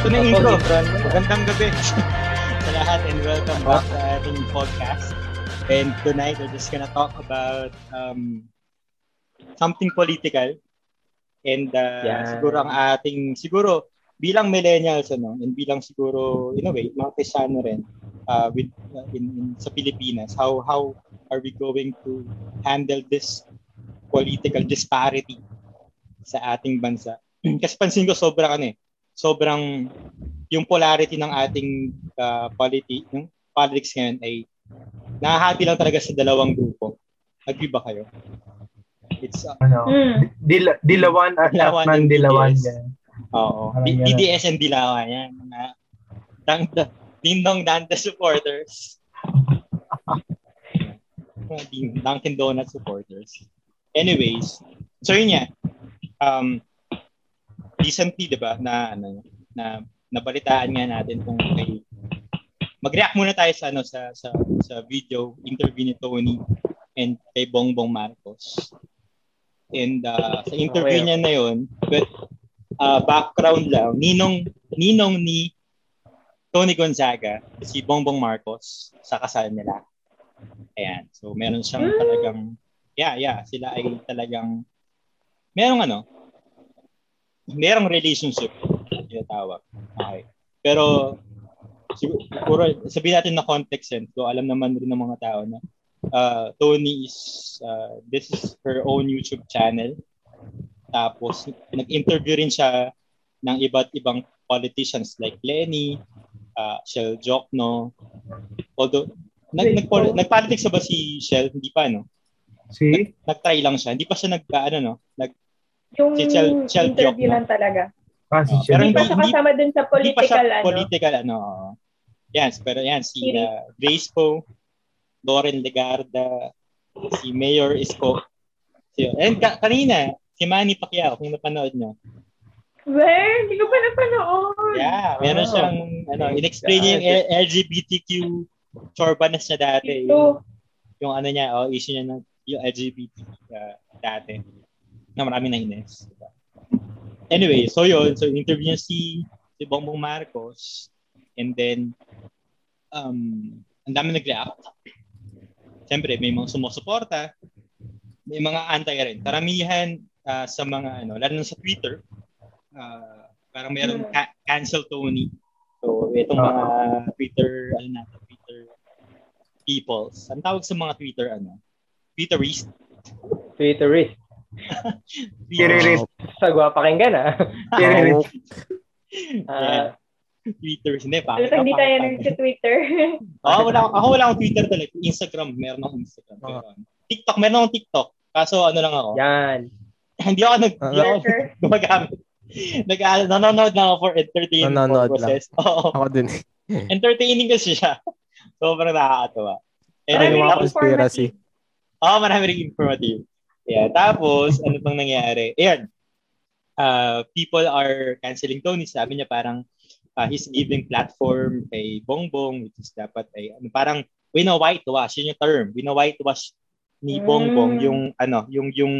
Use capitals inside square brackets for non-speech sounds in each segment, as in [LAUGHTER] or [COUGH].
Ito na yung intro. Magandang gabi [LAUGHS] sa lahat and welcome back sa ating podcast. And tonight, we're just gonna talk about um, something political. And uh, Yeah. siguro ang ating, siguro bilang millennials, ano, and bilang siguro, in a way, mga Kristiyano rin, uh, with, uh, in, in, sa Pilipinas, how how are we going to handle this political disparity sa ating bansa? [CLEARS THROAT] Kasi pansin ko sobrang ano eh, sobrang yung polarity ng ating uh, politi yung politics ngayon ay nahahati lang talaga sa dalawang grupo. Agree ba kayo? It's uh, Ano, Mm. dila, dilawan at Dilawan and dilawan DDS. yan. oo. D-. DDS and Dilawan yan. Mga dang Dingdong Dante supporters. Dunkin Donut supporters. Anyways, so yun nga. Um, recently, di ba, na, ano, na nabalitaan nga natin kung kay mag-react muna tayo sa ano sa sa sa video interview ni Tony and kay Bongbong Marcos. And uh, sa interview Okay. niya na yon, but uh, background lang, ninong ninong ni Tony Gonzaga, si Bongbong Marcos sa kasal nila. Ayan. So meron siyang Mm. talagang yeah, yeah, sila ay talagang merong ano, merong relationship tinatawag. Okay. Pero siguro, sabihin natin na context yan. So alam naman rin ng mga tao na uh, Tony is uh, this is her own YouTube channel. Tapos nag-interview rin siya ng iba't ibang politicians like Lenny, uh, Shell Jokno. Although nag, nag, nag-politics na ba si Shell? Hindi pa, no? Si? Nag-try lang siya. Hindi pa siya nag, ano, no? Nag, Yung Si Chel- Chel interview no? lang talaga. Ah, si Oh, Chel. pero Hindi pa siya kasama dun sa hindi pa political, siya ano. political, ano. Yan, pero yan, si uh, Grace Po, Lauren Legarda, si Mayor Isko. Si, and ka- kanina, si Manny Pacquiao, kung napanood niyo. Where? Hindi ko pa napanood. Yeah, meron Oh. siyang, ano, in-explain niya yung LGBTQ chorbanas niya dati. Yung, yung ano niya, oh, issue niya ng yung LGBT uh, dati. Na marami na ines. Diba? Anyway, so yun. So interview niya si, si Bongbong Marcos. And then, um, ang dami nag-react. Siyempre, may mga sumusuporta. May mga anti rin. Karamihan ah, sa mga, ano, lalo na sa Twitter, ah, parang meron Hmm. ca- cancel Tony. So, itong mga Twitter, ano na, Twitter peoples. Ang tawag sa mga Twitter, ano? Twitterist. Twitterist. [LAUGHS] Twitterist. Sagwa pakinggan ah. [LAUGHS] Yeah. Ah, Twitter. Hindi, pa. Alam hindi tayo nag-Twitter. Oh, wala, ako- ako wala akong Twitter talaga. Instagram, meron akong Instagram. Pero, ano, TikTok, meron akong TikTok. Kaso ano lang ako. yan. [LAUGHS] hindi ako nag, ako Lurker. gumagamit. Nag, nanonood lang ako for entertainment Nanonood purposes. Oo. Ako din. Entertaining kasi siya. Sobrang nakakatawa. Mga rin conspiracy? Oo, oh, marami rin informative. Yeah, tapos, ano pang nangyari? Ayan, uh, people are canceling Tony. Sabi niya parang uh, he's giving platform kay Bongbong, which is dapat ay, ano, parang wina-whitewash, yun yung term. Wina-whitewash ni Mm. Bongbong yung, ano, yung, yung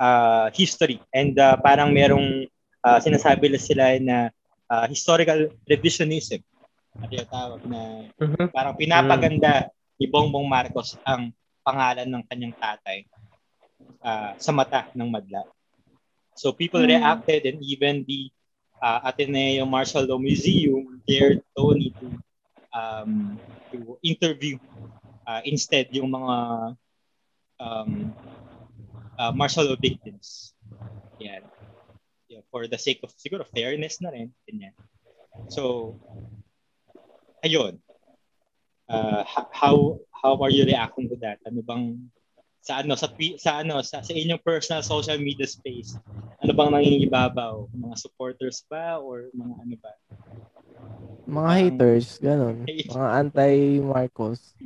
uh, history. And uh, parang merong uh, sinasabi na sila na uh, historical revisionism. Ano yung tawag na Mhm. parang pinapaganda ni Bongbong Marcos ang pangalan ng kanyang tatay ah, sa mata ng madla. So people Hmm. reacted and even the uh, Ateneo Martial Law Museum dared Tony to um, to interview uh, instead yung mga um, uh, martial law victims. Yan. Yeah, for the sake of siguro fairness na rin. Ganyan. So, ayun. Uh, how how are you reacting to that? Ano bang sa ano sa sa ano sa, sa inyong personal social media space? Ano bang nangingibabaw? Mga supporters ba or mga ano ba? Mga haters, ganun. Mga anti-Marcos.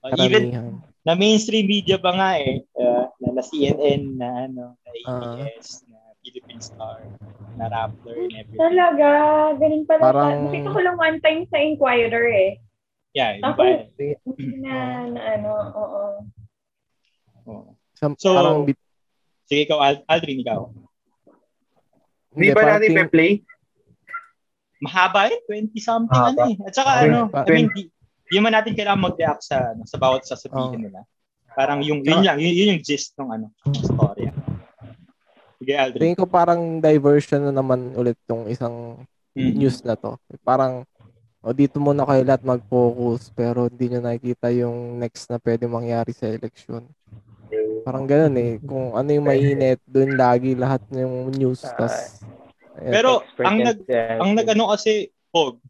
Uh, even Karamihan. na mainstream media pa nga eh, uh, na, na CNN, na ano, na Ah. ABS, na Philippine Star, na Rappler and everything. Talaga, galing pala. Parang- Nakita ko lang one time sa Inquirer eh. Yeah, Ako, na, na ano, oo. Oh. So, parang bit, Sige, ikaw, Al- Aldrin, ikaw. Di ba natin parang pe-play? mahaba eh, 20 something Mahaba. ano eh. At saka Okay. ano, I mean, di, di man natin kailangan mag-react sa, ano, sa bawat sasabihin Oh. nila. Parang yung, yun lang, yun, yun yung gist ng ano, story. Sige, Aldrin. Tingin ko parang diversion na naman ulit yung isang Mm. news na to. Parang, o dito muna kayo lahat mag-focus pero hindi nyo nakikita yung next na pwede mangyari sa election. Parang ganun eh. Kung ano yung mainit, doon lagi lahat ng news. Tas, ayan. Pero ang nag ang nag-ano kasi Pog,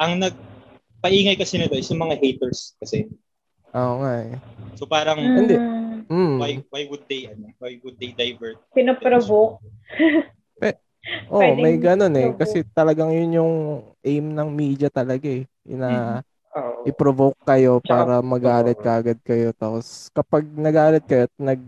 ang nagpaingay kasi nito is yung mga haters kasi. Oo nga eh. So parang Hindi. Mm, why why would they ano, why would they divert? pinoprovoke. [LAUGHS] Oh, Pwedeng may ganun eh. Kasi talagang yun yung aim ng media talaga eh. Yung na Oo. I-provoke kayo para magalit Oo. kaagad kayo. Tapos kapag nagalit kayo at nag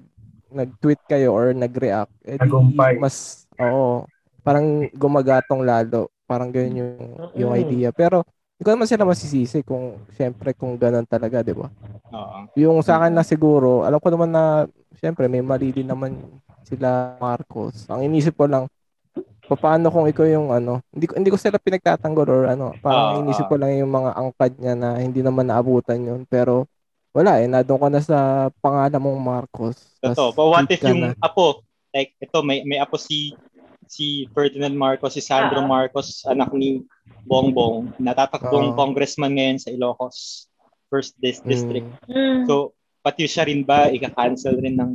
nag-tweet kayo or nag-react, eh di Tagumpay. mas oo, parang gumagatong lalo. Parang ganyan yung yung idea. Pero hindi ko naman sila masisisi kung syempre kung ganun talaga, 'di ba? Oo. Yung sa akin na siguro, alam ko naman na syempre may mali din naman sila Marcos. Ang inisip ko lang paano kung ikaw yung ano, hindi ko hindi ko sila pinagtatanggol or ano, parang Ah, inisip ah. ko lang yung mga angkad niya na hindi naman naabutan yun. Pero wala eh, nadong ka na sa pangalan mong Marcos. Totoo. But what if yung na. apo, like ito may may apo si si Ferdinand Marcos, si Sandro Ah. Marcos, anak ni Bongbong, natatakbong Oo. congressman ngayon sa Ilocos First Dis- District. Mm. So, pati siya rin ba ika-cancel rin ng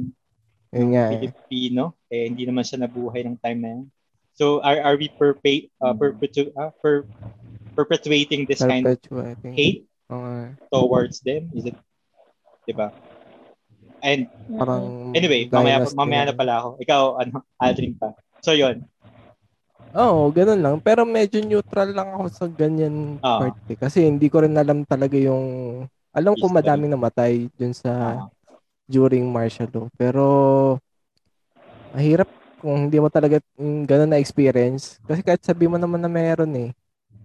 yun nga eh. Filipino? Eh, hindi naman siya nabuhay ng time na yan. So, are, are we perpe- uh, perpetu- uh, per- perpetuating this kind of hate eh. towards them? Is it, diba? And Parang anyway, mamaya, mamaya na pala ako. Ikaw, ano, Aldrin pa. So, yon Oo, ganun lang. Pero medyo neutral lang ako sa ganyan Ah. part eh. Kasi hindi ko rin alam talaga yung... Alam ko madaming namatay dun sa Ah. during martial law. Pero mahirap kung hindi mo talaga yung ganun na experience. Kasi kahit sabi mo naman na meron eh.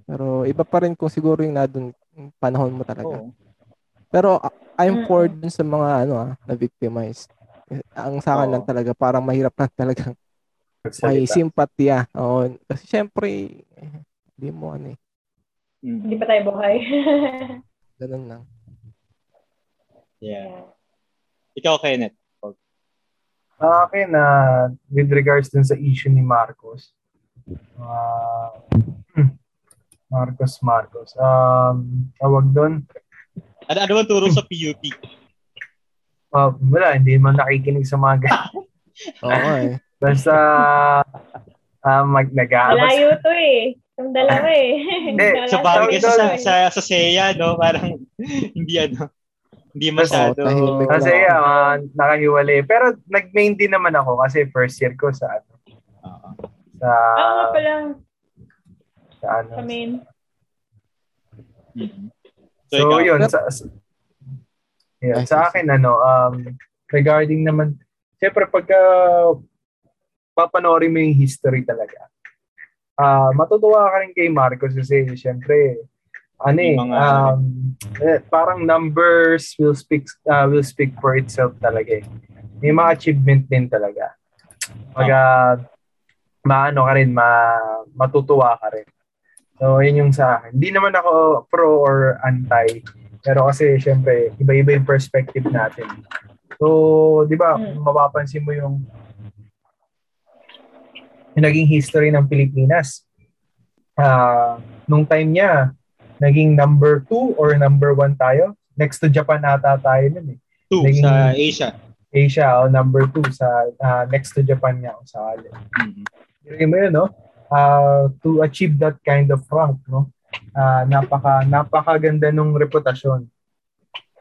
Pero iba pa rin kung siguro yung na dun yung panahon mo talaga. Oo. Pero uh, I'm for dun sa mga ano ah, na victimized. Ang sa akin Oo. lang talaga, parang mahirap lang talaga may Magsalita. simpatya. Oo. Kasi syempre, eh, hindi mo ano eh. Mm. Hindi pa tayo buhay. Ganun lang. Yeah. Ikaw, Kenneth. Sa akin na with regards dun sa issue ni Marcos. ah, Marcos Marcos. Um, tawag doon. Ano, ano bang turo sa PUP? Uh, wala, hindi man nakikinig sa mga ganyan. [LAUGHS] Oo eh. Basta uh, mag nag-aabas. Malayo to eh. Yung dalawa eh. Wala [LAUGHS] Sa bagay sa, sa, sa SEA, no? Parang [LAUGHS] hindi ano, hindi masyado. tahimik Kasi lang. uh, nakahiwalay. Pero nag-main din naman ako kasi first year ko sa ano, Oo. sa Oo nga pala. sa ano. Sa main. Mhm. So, So, yun. Sa, sa, yun, sa akin, ano, um, regarding naman, siyempre, pagka papanoorin mo yung history talaga, ah matutuwa ka rin kay Marcos kasi, siyempre, ano eh, mga- um, eh, parang numbers will speak uh, will speak for itself talaga eh. May mga achievement din talaga. Pag ah, maano ka rin, ma, matutuwa ka rin. So, yun yung sa akin. Hindi naman ako pro or anti. Pero kasi, syempre, iba-iba yung perspective natin. So, di ba, Mm. mapapansin mo yung yung naging history ng Pilipinas. Ah, nung time niya, naging number two or number one tayo. Next to Japan ata tayo nun eh. two naging- sa Asia. Asia, o number two sa ah, next to Japan nga kung sakali. Mhm. Yung mo yun, no? Uh, to achieve that kind of rank, no? Ah, napaka napakaganda nung reputasyon.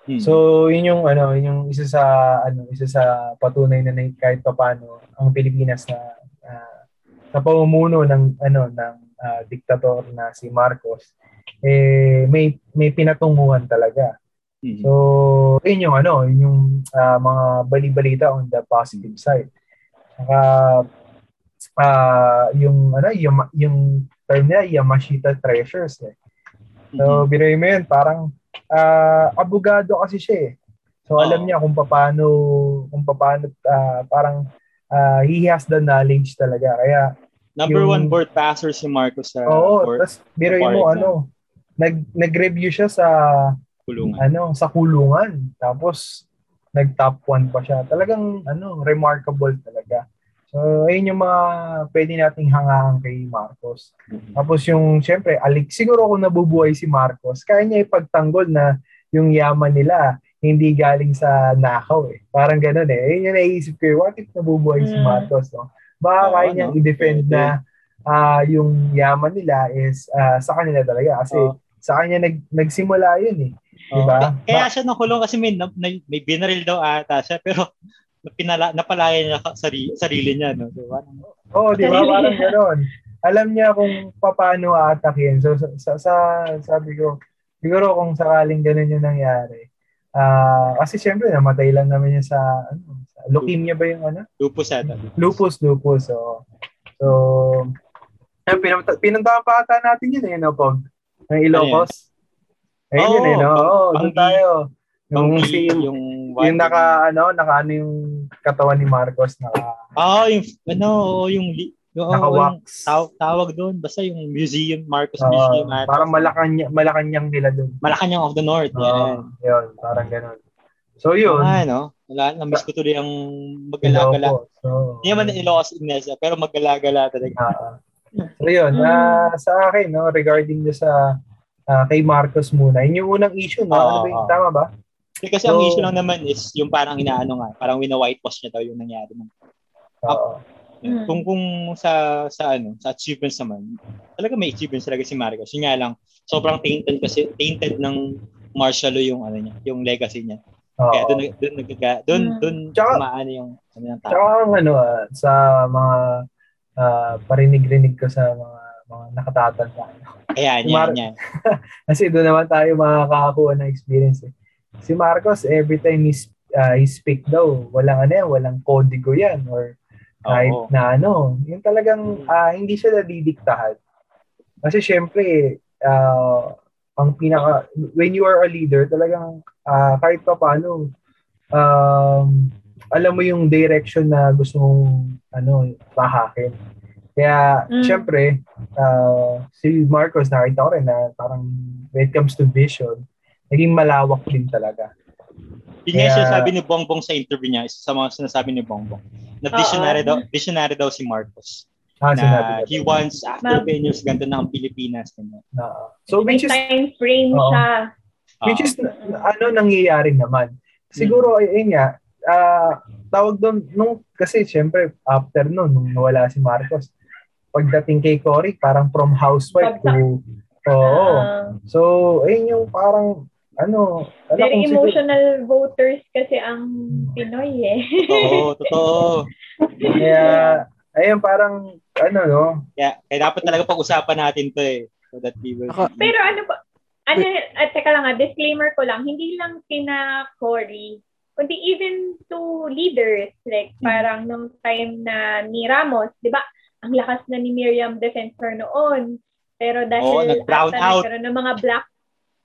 Mhm. So, yun yung ano, yun yung isa sa ano, isa sa patunay na na- kahit papaano ang Pilipinas na ah, sa pamumuno ng ano ng ah, diktador na si Marcos eh may may pinatunguhan talaga. Mhm. So, yun yung ano, yun yung ah, mga bali-balita on the positive side. Saka ah, yung ano, yung, yung term niya, Yamashita Treasures eh. So, Mhm. biruin mo yun, parang ah, abogado kasi siya eh. So, alam niya kung paano, kung paano, ah, parang ah, he has the knowledge talaga. Kaya, Number Yung- one board passer si Marcos sa Oo, tapos biruin mo ano, nag nag-review siya sa kulungan. ano, sa kulungan. Tapos nag-top 1 pa siya. Talagang ano, remarkable talaga. So, ayun yung mga pwede nating hangaan kay Marcos. Tapos yung, syempre, alik, siguro kung nabubuhay si Marcos, kaya niya ipagtanggol na yung yaman nila hindi galing sa nakaw eh. Parang ganun eh. Ayun yung naisip ko, eh, what if nabubuhay si Mm. Marcos, no? Baka Oo, kaya niyang no? i-defend Pwede. na ah, yung yaman nila is ah, sa kanila talaga. Kasi Oo. Sa kanya nag, nagsimula yun eh. Diba? Oo. Kaya siya nakulong kasi may, may, may binaril daw ata siya pero pinala, napalaya niya sarili, sarili niya. No? So, parang, Oo, di ba? Sarili Parang gano'n. Alam niya kung paano aatakin. So, sa, sa, sa- sabi ko, siguro kung sakaling gano'n yung nangyari. Ah, kasi syempre, namatay lang naman niya sa, ano, sa leukemia ba yung ano? lupus ata. Lupus, lupus. So, so pinunta, pinuntahan pa ata natin yun eh, no, Pog? Ng Ilocos. Ayun yun eh, no? Oo, Oo, doon tayo. Yung, Yung, si, yung, yung naka, ano, naka ano yung katawan ni Marcos, naka, Ah, yung, ano, oo, yung, yung, naka-wax. taw- tawag doon, basta yung museum, Marcos Oo, Museum. ata. parang Malakanyang, Malakanyang nila doon. Malacanang of the North. Oo, yan. yun, parang ganun. So, yun. Ah, no? Wala, na-miss ko tuloy ang magala-gala. So, Hindi naman Ilocos Iglesia, pero magala-gala talaga. Ah, so, yun. ah, sa akin, no, regarding do sa ah, kay Marcos muna, yun yung unang issue, no? ano Oo, ba yung, tama ba? Eh, Kasi ang So- issue lang naman is yung parang inaano nga, parang wina-whitewash niya daw yung nangyari. Oo. Mm. Kung kung sa sa ano, sa achievements naman, talaga may achievements talaga si Marcos. Yun nga lang, sobrang tainted kasi tainted ng martial law yung ano niya, yung legacy niya. Oo. Kaya doon doon nagka doon Mm. doon umaano yung ano ng tao. Tsaka ang ano, ah, sa mga ah, parinig-rinig ko sa mga mga nakatatanda. Ayan, Si yan, Mar- yan. [LAUGHS] Kasi doon naman tayo makakakuha ng experience. Eh. Si Marcos, every time he, ah, he speak daw, walang ano yan, walang kodigo yan or kahit Oo. na ano. Yung talagang ah, hindi siya nadidiktahan. Kasi syempre, ah, ang pinaka, when you are a leader, talagang ah, kahit pa paano, um, alam mo yung direction na gusto mong ano, tahakin. Kaya, Mm. syempre, ah, si Marcos, nakita ko rin na parang when it comes to vision, naging malawak din talaga. Yun nga Kaya- siya sabi ni Bongbong sa interview niya, isa sa mga sinasabi ni Bongbong. Na visionary Oo. daw, visionary daw si Marcos. Ah, sinabi na niya. he wants after Ma- 10 years ganito na ang Pilipinas. Na- so, which is, time frame siya. which is, ano nangyayari naman. Siguro, Hmm. ayun nga, ah, tawag doon, nung, kasi syempre, after nun, nung nawala si Marcos, pagdating kay Cory, parang from housewife to, oo. Ah, so, ayun yung parang, ano, ano very kung siguro- emotional voters kasi ang Pinoy eh. Oo, totoo. Kaya, ayun, parang, ano, no, Kaya, kaya dapat talaga pag-usapan natin to eh. So that we will... Pero ano ba, ano, at teka lang nga, disclaimer ko lang, hindi lang kina Cory, kundi even to leaders, like Hmm. parang nung time na ni Ramos, di ba, ang lakas na ni Miriam Defensor noon. Pero dahil nag-brown ata out. nagkaroon ng mga black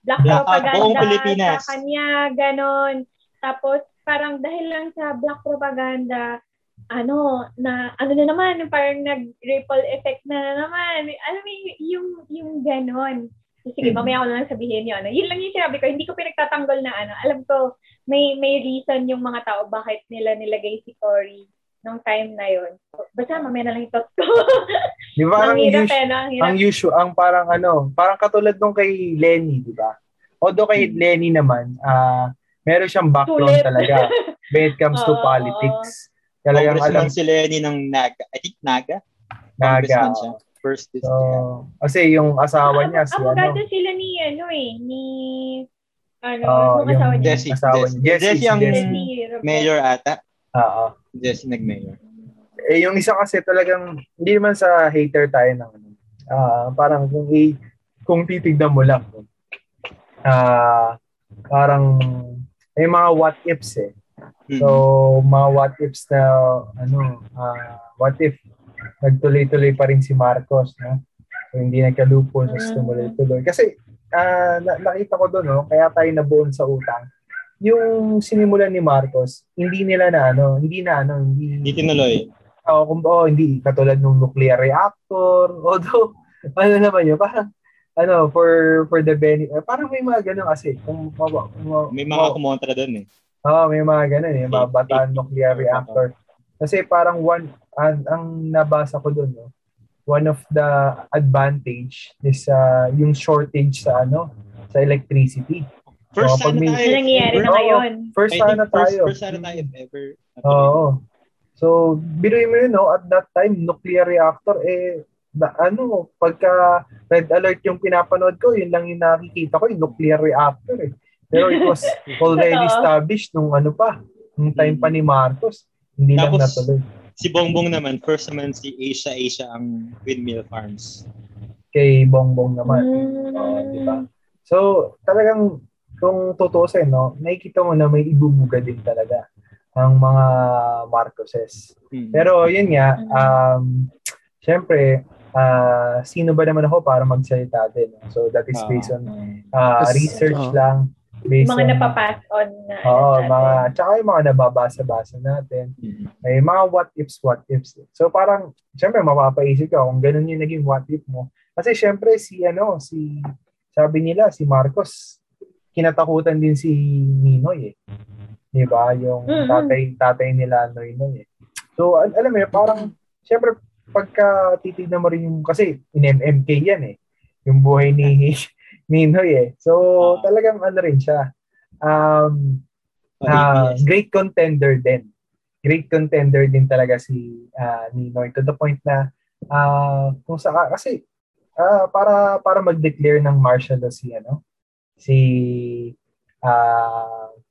black Black out, propaganda buong Pilipinas. sa kanya, ganon. Tapos parang dahil lang sa black propaganda, ano, na, ano na naman, parang nag-ripple effect na naman. Alam mo, yung, yung ganon. So, Sige, Mhm. mamaya ko na lang sabihin yun. Ano. Yun lang yung sinabi ko. Hindi ko pinagtatanggol na ano. Alam ko, may may reason yung mga tao bakit nila nilagay si Cory nung time na yun. So, basta mamaya na lang itot ko. [LAUGHS] di ba, parang ang hirap us- eh, no? Ang hirap. ang usual, ang parang ano, parang katulad nung kay Lenny, di ba? Although kay Hmm. Lenny naman, ah meron siyang background talaga [LAUGHS] when it comes to Oo, politics. Talagang alam si Lenny ng Naga. I think Naga? Naga. Congressman siya. First district. So, kasi yung asawa niya, si Abogado ano, sila ni, ano eh, ni, ano, Oo, yung asawa yung- niya. Jessie. asawa niya. Jessie, Jessie ang si Jessie. Jessie Robredo. mayor ata. Oo. Jessie nag-mayor. Eh, yung isa kasi talagang, hindi naman sa hater tayo ng ano. Ah, parang kung, i, kung titignan mo lang, ah, parang, may mga what ifs eh. Hmm. So, mga what ifs na, ano, ah, what if nagtuloy-tuloy pa rin si Marcos, no? So, hindi nagkalupos, tapos Mm. tumuloy-tuloy. Kasi, ah, na- nakita ko doon, no? kaya tayo nabuon sa utang. Yung sinimulan ni Marcos, hindi nila na, ano, hindi na, ano, Hindi hindi, tinuloy. oh, kung oh, hindi katulad ng nuclear reactor, [LAUGHS] although ano naman yun, parang ano, for for the benefit, parang may mga ganun kasi. Kung, kung, kung, May mga kumontra doon eh. Oo, may mga ganun eh, mga bataan nuclear reactor. Kasi parang one, ang, ang nabasa ko doon, no, one of the advantage is uh, yung shortage sa ano, sa electricity. First Oh, pag sana may- tayo. Nangyayari na ngayon? First sana tayo. first sana tayo if ever. Oo. So, biruin mo yun, no? At that time, nuclear reactor, eh, na, ano, pagka red alert yung pinapanood ko, yun lang yung nakikita ko, yung nuclear reactor eh. Pero it was [LAUGHS] already established nung ano pa, nung time pa ni Marcos. Hindi lang Tapos, natuloy. Si Bongbong naman, first naman si Asia Asia ang windmill farms. Kay Bongbong naman. Mm. Oo, di ba? So, talagang kung tutusin, no, nakikita mo na may ibubuga din talaga ang mga Marcoses. Hmm. Pero yun nga, um, syempre, ah, sino ba naman ako para magsalita din? no? So that is Ah. based on Yes, research lang. Based Mga on, napapass on na. Oo, natin. mga, tsaka yung mga nababasa-basa natin. Hmm. May mga what ifs, what ifs. So parang, syempre, mapapaisip ka kung ganun yung naging what if mo. Kasi syempre, si ano, si, sabi nila, si Marcos, kinatakutan din si Ninoy eh. Di ba? Yung Mm-mm. tatay, tatay nila Noynoy eh. So, al- alam mo yun, parang, syempre, pagka titignan mo rin yung, kasi in MMK yan eh. Yung buhay ni [LAUGHS] [LAUGHS] Ninoy eh. So, Ah. talagang ano rin siya. Um, ABS. great contender din. Great contender din talaga si ah, Ninoy to the point na ah, kung sa kasi ah, para para mag-declare ng martial law si ano si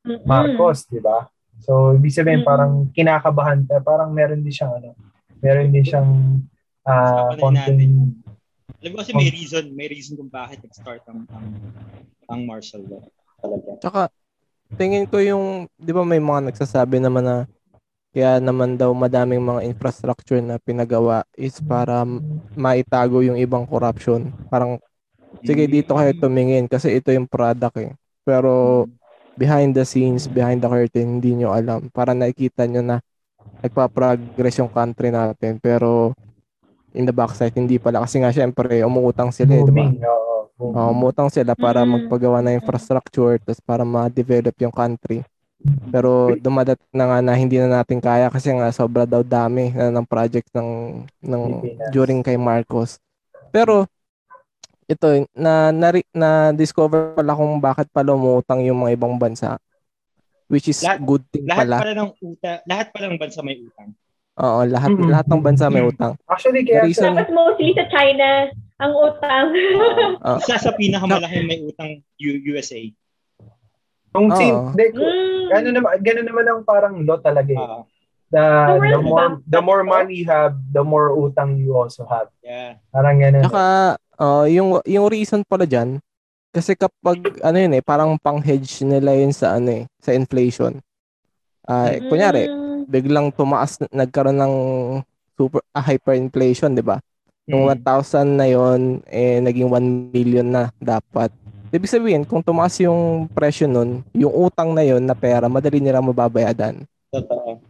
Mm-mm. Marcos, 'di ba? So ibig sabihin Mm. parang kinakabahan eh, parang meron din siyang ano, meron din siyang ah natin. konting Alam ko kasi may reason, may reason kung bakit nag-start ang, ang, ang martial law talaga. Tsaka, tingin ko yung, di ba may mga nagsasabi naman na kaya naman daw madaming mga infrastructure na pinagawa is para maitago yung ibang corruption. Parang, sige dito kayo tumingin kasi ito yung product eh. Pero behind the scenes, behind the curtain, hindi nyo alam. Para nakikita nyo na nagpa-progress yung country natin. Pero in the backside, hindi pala. Kasi nga syempre, umuutang sila eh, di ba? Oo. Oo, umutang sila para Mm. magpagawa ng infrastructure tapos para ma-develop yung country. Pero dumadat na nga na hindi na natin kaya kasi nga sobra daw dami na ng project ng ng Pilipinas. during kay Marcos. Pero ito na na, na discover pala kung bakit pala umutang yung mga ibang bansa which is Lahat- good thing Lahat pala. pala ng uta, lahat pala ng bansa may utang. Oo, lahat Mm. lahat ng bansa may utang. Actually kaya The reason- Tapos mostly sa China, ang utang. [LAUGHS] Ah. Isa sa pinakamalaking may utang U- USA. kung sin, de, Mm. Gano'n naman, gano'n naman ang parang law talaga eh. Ah, The, So, the where's more the- the more money you have, the more utang you also have. yeah. Parang gano'n. Tsaka ah, yung yung reason pala diyan kasi kapag ano yun eh parang pang-hedge nila yun sa ano eh sa inflation. Ah, Mm. kunyari biglang tumaas nagkaroon ng super ah, hyperinflation, 'di ba? Yung Mm. 1,000 na yon eh naging 1 million na dapat. Ibig sabihin, kung tumaas yung presyo nun, yung utang na yon na pera, madali nila mababayadan. Totoo.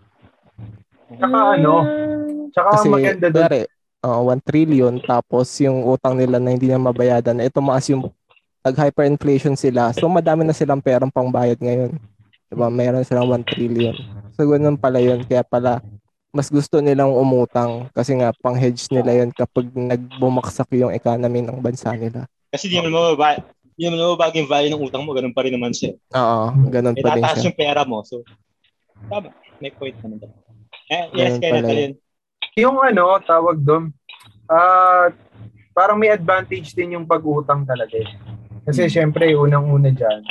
Tsaka ano, Mm. Tsaka Kasi, ang maganda doon, kunyari, uh, 1 trillion, tapos yung utang nila na hindi na mabayadan, eh tumaas yung nag-hyperinflation sila. So, madami na silang perang pangbayad ngayon. Diba? Mayroon silang 1 trillion. So, ganun pala yun. Kaya pala, mas gusto nilang umutang kasi nga pang-hedge nila yun kapag nagbumaksak yung economy ng bansa nila. Kasi di naman mababa, di naman mababago yung value ng utang mo, ganun pa rin naman siya. Oo, ganun Eh, pa din tataas siya. yung pera mo. So, tama. May point naman doon. Eh, yes, Ganun kaya natin. yung ano, tawag doon, ah parang may advantage din yung pag-utang talaga eh. Kasi syempre, unang-una dyan,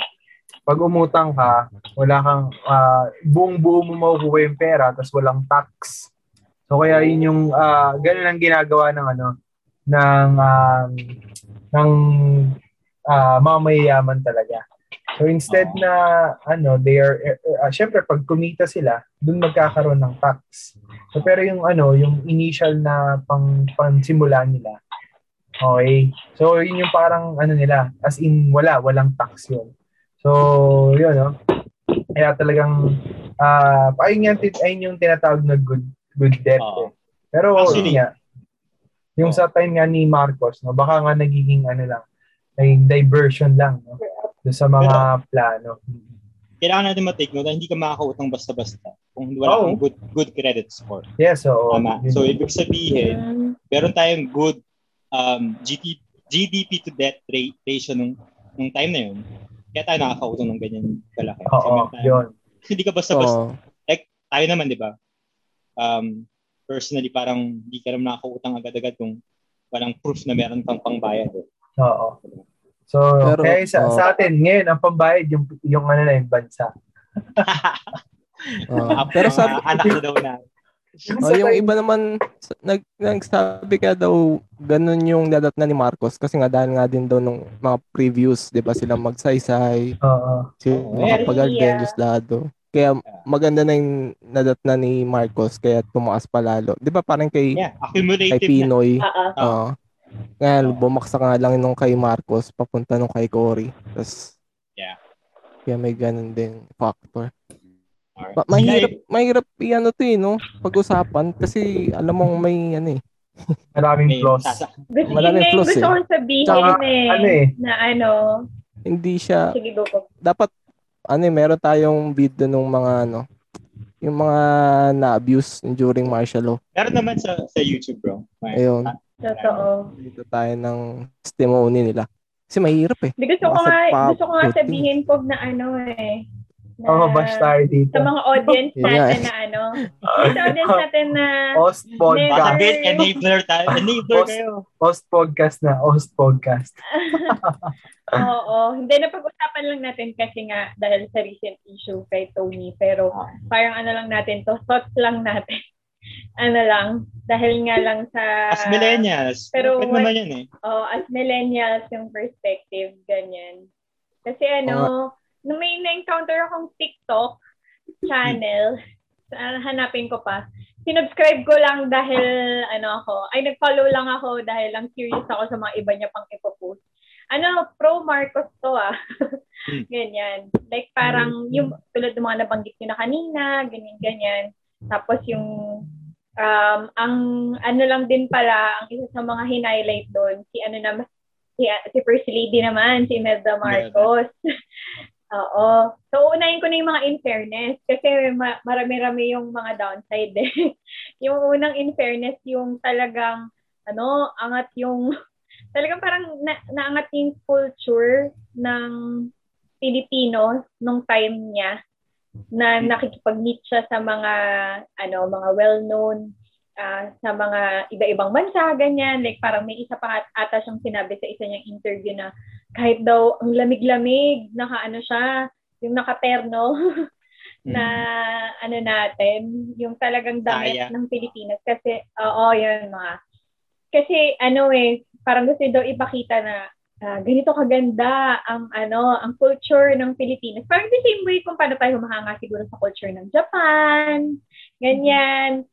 pag umutang ka, wala kang, ah, buong-buo mo makukuha yung pera, tapos walang tax. So kaya yun yung, ah, ganun ang ginagawa ng ano, ng, um, ng ah, mga mayayaman talaga. So instead na, ano, they are, uh, syempre pag kumita sila, dun magkakaroon ng tax. So, pero yung ano, yung initial na pang pansimula nila. Okay. So, yun yung parang ano nila, as in wala, walang tax yun. So, yun, no? Kaya talagang, ah ayun, yung, ayun yung tinatawag na good good debt. Oo. Eh. Pero Actually, yun nga, yung oh. sa time nga ni Marcos, no, baka nga nagiging ano lang, naging diversion lang no, doon sa mga plano. Kailangan natin matake note na hindi ka makakautang basta-basta kung wala Oo. kang good good credit score. Yes, oo. Tama. Yun So, ibig sabihin, Mm, meron tayong good um, GT, GDP to debt rate ratio nung, nung time na yun. Kaya tayo nakakautang ng ganyan kalaki. Oo, tayong- yun. [LAUGHS] Hindi ka basta-basta. Oo. Tayo naman, di ba? Um, personally, parang hindi ka naman nakakautang agad-agad kung walang proof na meron kang pangbayad. Eh. Oo. So, Pero, kaya sa, oo. sa atin, ngayon, ang pambayad, yung, yung ano na, yung bansa. [LAUGHS] Mga- Pero sabi, anak na daw na. Oh, yung iba naman, nag, nagsabi ka daw, ganun yung dadat na ni Marcos. Kasi nga dahil nga din daw nung mga previews, di ba sila magsaysay, Oo. si Makapagal, yeah. Lado. Kaya maganda na yung nadat na ni Marcos, kaya tumaas pa lalo. Di ba parang kay, Yeah, kay. Pinoy, Oo. Oo. Ngayon, bumaksak nga lang nung kay Marcos, papunta nung kay Cory. Tapos, Yeah. Kaya may ganun din factor. Ma- mahirap, mahirap i-ano to eh, no? Pag-usapan. Kasi, alam mong may, ano eh. [LAUGHS] Maraming flaws. Gusto, Maraming yun flaws gusto eh. kong sabihin Tsaka, eh, ano eh. Na ano, Hindi siya, sige go go. dapat, ano eh, meron tayong video nung mga, ano, yung mga na-abuse during martial law. Meron naman sa sa YouTube, bro. May- Ayun. ah, Totoo. Dito tayo ng testimony nila. Kasi mahirap eh. Di gusto ko nga, pa- gusto ko nga sabihin po na ano eh. Na, Oo, bash tayo dito. sa mga audience [LAUGHS] Yun natin eh. na ano. Sa audience [LAUGHS] natin na Host Baka podcast. bit, enabler tayo. Enabler Post- kayo. Host podcast na. Host podcast. [LAUGHS] Oo. Hindi, napag-usapan lang natin kasi nga dahil sa recent issue kay Tony. Pero parang ano lang natin to, thoughts lang natin. ano lang, dahil nga lang sa... As millennials. pero what- naman yan eh. Oh, as millennials, yung perspective, ganyan. Kasi ano, nung may na-encounter akong TikTok channel, hanapin ko pa, sinubscribe ko lang dahil, ano ako, ay nag-follow lang ako dahil lang curious ako sa mga iba niya pang ipopost. Ano, pro Marcos to ah. Hmm. [LAUGHS] ganyan. Like parang, yung tulad ng mga nabanggit nyo na kanina, ganyan-ganyan. Tapos yung, um, ang ano lang din pala, ang isa sa mga highlight doon, si ano naman, si, si First Lady naman, si Imelda Marcos. [LAUGHS] Oo. So, unahin ko na yung mga in fairness kasi ma- marami-rami yung mga downside eh. [LAUGHS] yung unang in fairness, yung talagang, ano, angat yung, [LAUGHS] talagang parang na, naangat yung culture ng Pilipino nung time niya na nakikipag-meet siya sa mga, ano, mga well-known ah, sa mga iba-ibang bansa, ganyan. Like, parang may isa pa at- ata siyang sinabi sa isa niyang interview na kahit daw ang lamig-lamig, naka-ano siya, yung nakaterno [LAUGHS] na ano natin, yung talagang damit Kaya. ng Pilipinas. Kasi, oo, yun mga. Kasi, ano eh, parang gusto daw ipakita na ah, ganito kaganda ang ano, ang culture ng Pilipinas. Parang the same way kung paano tayo humahanga siguro sa culture ng Japan, ganyan.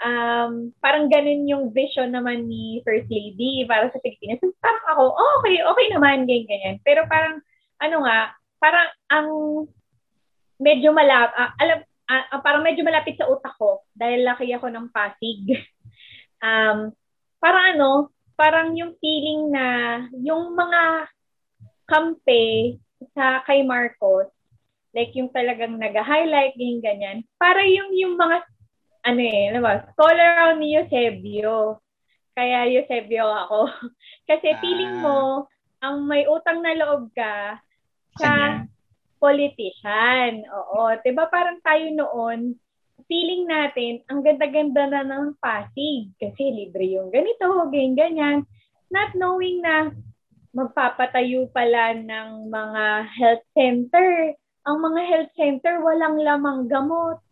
Um, parang ganun yung vision naman ni First Lady para sa Pilipinas. So, parang ako, oh, okay, okay naman, ganyan, ganyan. Pero parang, ano nga, parang ang medyo malap, ah, alam, ah, ah, parang medyo malapit sa utak ko dahil laki ako ng Pasig. [LAUGHS] um, parang ano, parang yung feeling na yung mga kampe sa kay Marcos, like yung talagang nag-highlight, ganyan, ganyan, para yung yung mga, ano eh, ano ba, scholar ako ni Eusebio. Kaya Eusebio ako. [LAUGHS] Kasi feeling mo, ang may utang na loob ka sa politician. Oo. 'Di ba parang tayo noon, feeling natin, ang ganda-ganda na ng Pasig. Kasi libre yung ganito, ganyan, ganyan. Not knowing na magpapatayo pala ng mga health center. Ang mga health center, walang lamang gamot.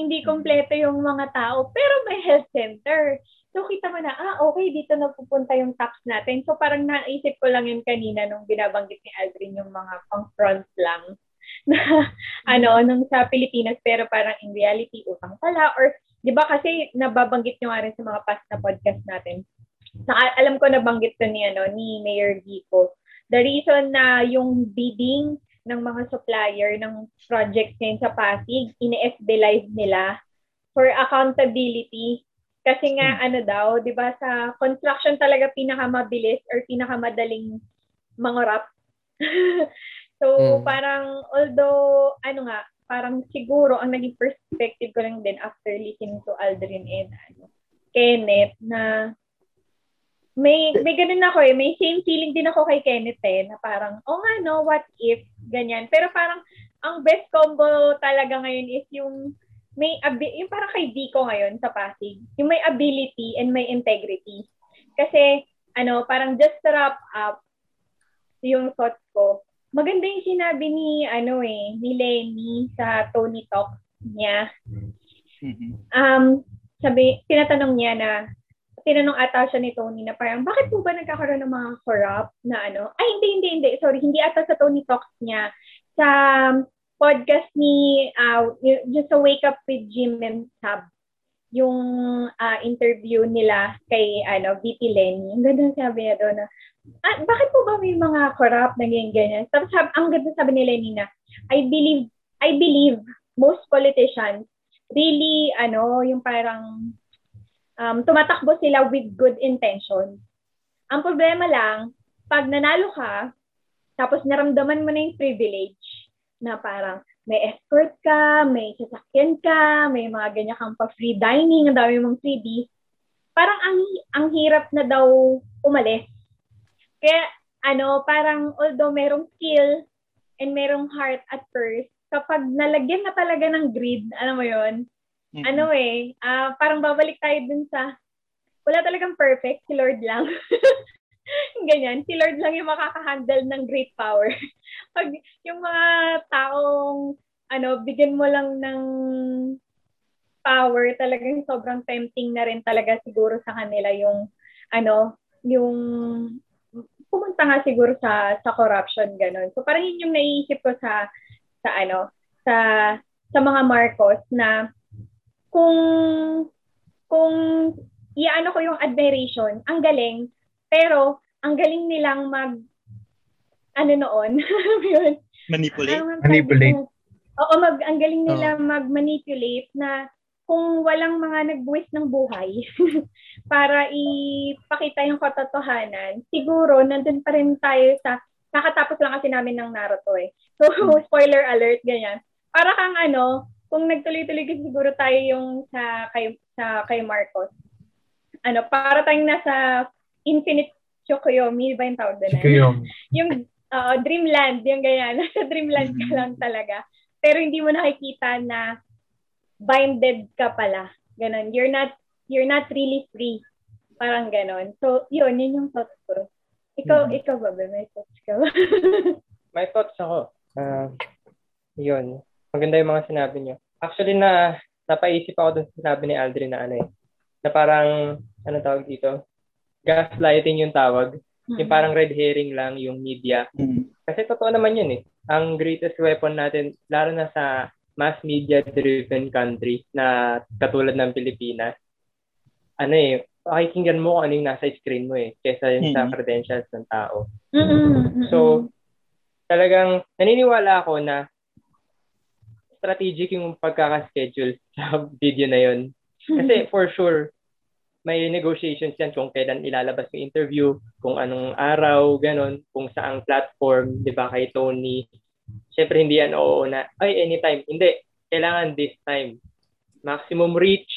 Hindi kompleto yung mga tao, pero may health center. So, kita mo na, ah, okay, dito na pupunta yung tax natin. So, parang naisip ko lang yun kanina nung binabanggit ni Aldrin yung mga pang-front lang [LAUGHS] na ano, nung sa Pilipinas, pero parang in reality, utang pala. Or, di ba kasi nababanggit nyo nga rin sa mga past na podcast natin. Sa, alam ko nabanggit to ni, ano, ni Mayor Gico. The reason na yung bidding ng mga supplier ng project ngayon sa Pasig, ine-FB live nila for accountability. Kasi nga, ano daw, di ba, sa construction talaga pinakamabilis or pinakamadaling mangurap. [LAUGHS] so, Mm. parang, although, ano nga, parang siguro, ang naging perspective ko lang din after listening to Aldrin and ano, Kenneth, na may may ganun ako eh, may same feeling din ako kay Kenneth eh, na parang, oh nga no, what if, ganyan. Pero parang, ang best combo talaga ngayon is yung may abi- yung parang kay Vico ngayon sa Pasig, yung may ability and may integrity. Kasi, ano, parang just to wrap up yung thoughts ko, maganda yung sinabi ni, ano eh, ni Lenny sa Tony Talk niya. Mhm. Um, sabi, tinatanong niya na, tinanong ata siya ni Tony na parang, bakit po ba nagkakaroon ng mga corrupt na ano? Ay, hindi, hindi, hindi. Sorry, hindi ata sa Tony Talks niya. Sa podcast ni, uh, just a Wake Up with Jim and Sab, yung ah, interview nila kay ano VP Lenny. Ang ganda sabi niya doon na, ah, bakit po ba may mga corrupt na ganyan, ganyan? Tapos sab- ang ganda sabi ni Lenny na, I believe, I believe most politicians really, ano, yung parang um, tumatakbo sila with good intention. Ang problema lang, pag nanalo ka, tapos naramdaman mo na yung privilege, na parang may escort ka, may sasakyan ka, may mga ganyan kang pa-free dining, ang dami mong freebies, parang ang, ang hirap na daw umalis. Kaya, ano, parang although merong skill and merong heart at first, kapag nalagyan na talaga ng greed, ano mo yon Mhm. ano eh, ah, parang babalik tayo dun sa, wala talagang perfect, si Lord lang. [LAUGHS] Ganyan, si Lord lang yung makaka-handle ng great power. [LAUGHS] Pag yung mga taong, ano, bigyan mo lang ng power, talagang sobrang tempting na rin talaga siguro sa kanila yung, ano, yung pumunta nga siguro sa sa corruption ganun. So parang yun yung naiisip ko sa sa ano, sa sa mga Marcos na kung kung iano ko yung admiration, ang galing, pero ang galing nilang mag ano noon, [LAUGHS] yun. Manipulate. Sabi Manipulate. Oo, mag, ang galing nila mag-manipulate na kung walang mga nagbuwis ng buhay [LAUGHS] para ipakita yung katotohanan, siguro nandun pa rin tayo sa, kakatapos lang kasi namin ng Naruto eh. So, [LAUGHS] spoiler alert, ganyan. Para kang ano, kung nagtuloy-tuloy kasi siguro tayo yung sa kay, sa kay Marcos, ano, para tayong nasa infinite Chokoyomi, ba yung tawag doon? Sige yung, yung uh, dreamland, yung ganyan. [LAUGHS] Nasa dreamland ka lang talaga. Pero hindi mo nakikita na binded ka pala. Ganon. You're not, you're not really free. Parang ganon. So, yun, yun yung thoughts ko. Ikaw, Mhm. ikaw ba, ba? May thoughts ka ba? [LAUGHS] May thoughts ako. Ah, yun. Maganda yung mga sinabi niyo. Actually, na napaisip ako dun sa sinabi ni Aldrin na ano eh. Na parang, ano tawag dito? Gaslighting yung tawag. Yung parang red herring lang yung media. Mhm. Kasi totoo naman yun eh. Ang greatest weapon natin, lalo na sa mass media-driven country na katulad ng Pilipinas, ano eh, pakikinggan mo kung ano yung nasa screen mo eh, kesa yung sa Mhm. credentials ng tao. Mm-mm. So, talagang naniniwala ako na strategic yung pagkakaschedule [LAUGHS] sa video na yun. Kasi [LAUGHS] for sure, may negotiations yan kung kailan ilalabas yung interview, kung anong araw, ganon, kung saang platform, di ba, kay Tony. Siyempre, hindi yan oo na, ay, anytime. Hindi. Kailangan this time. Maximum reach,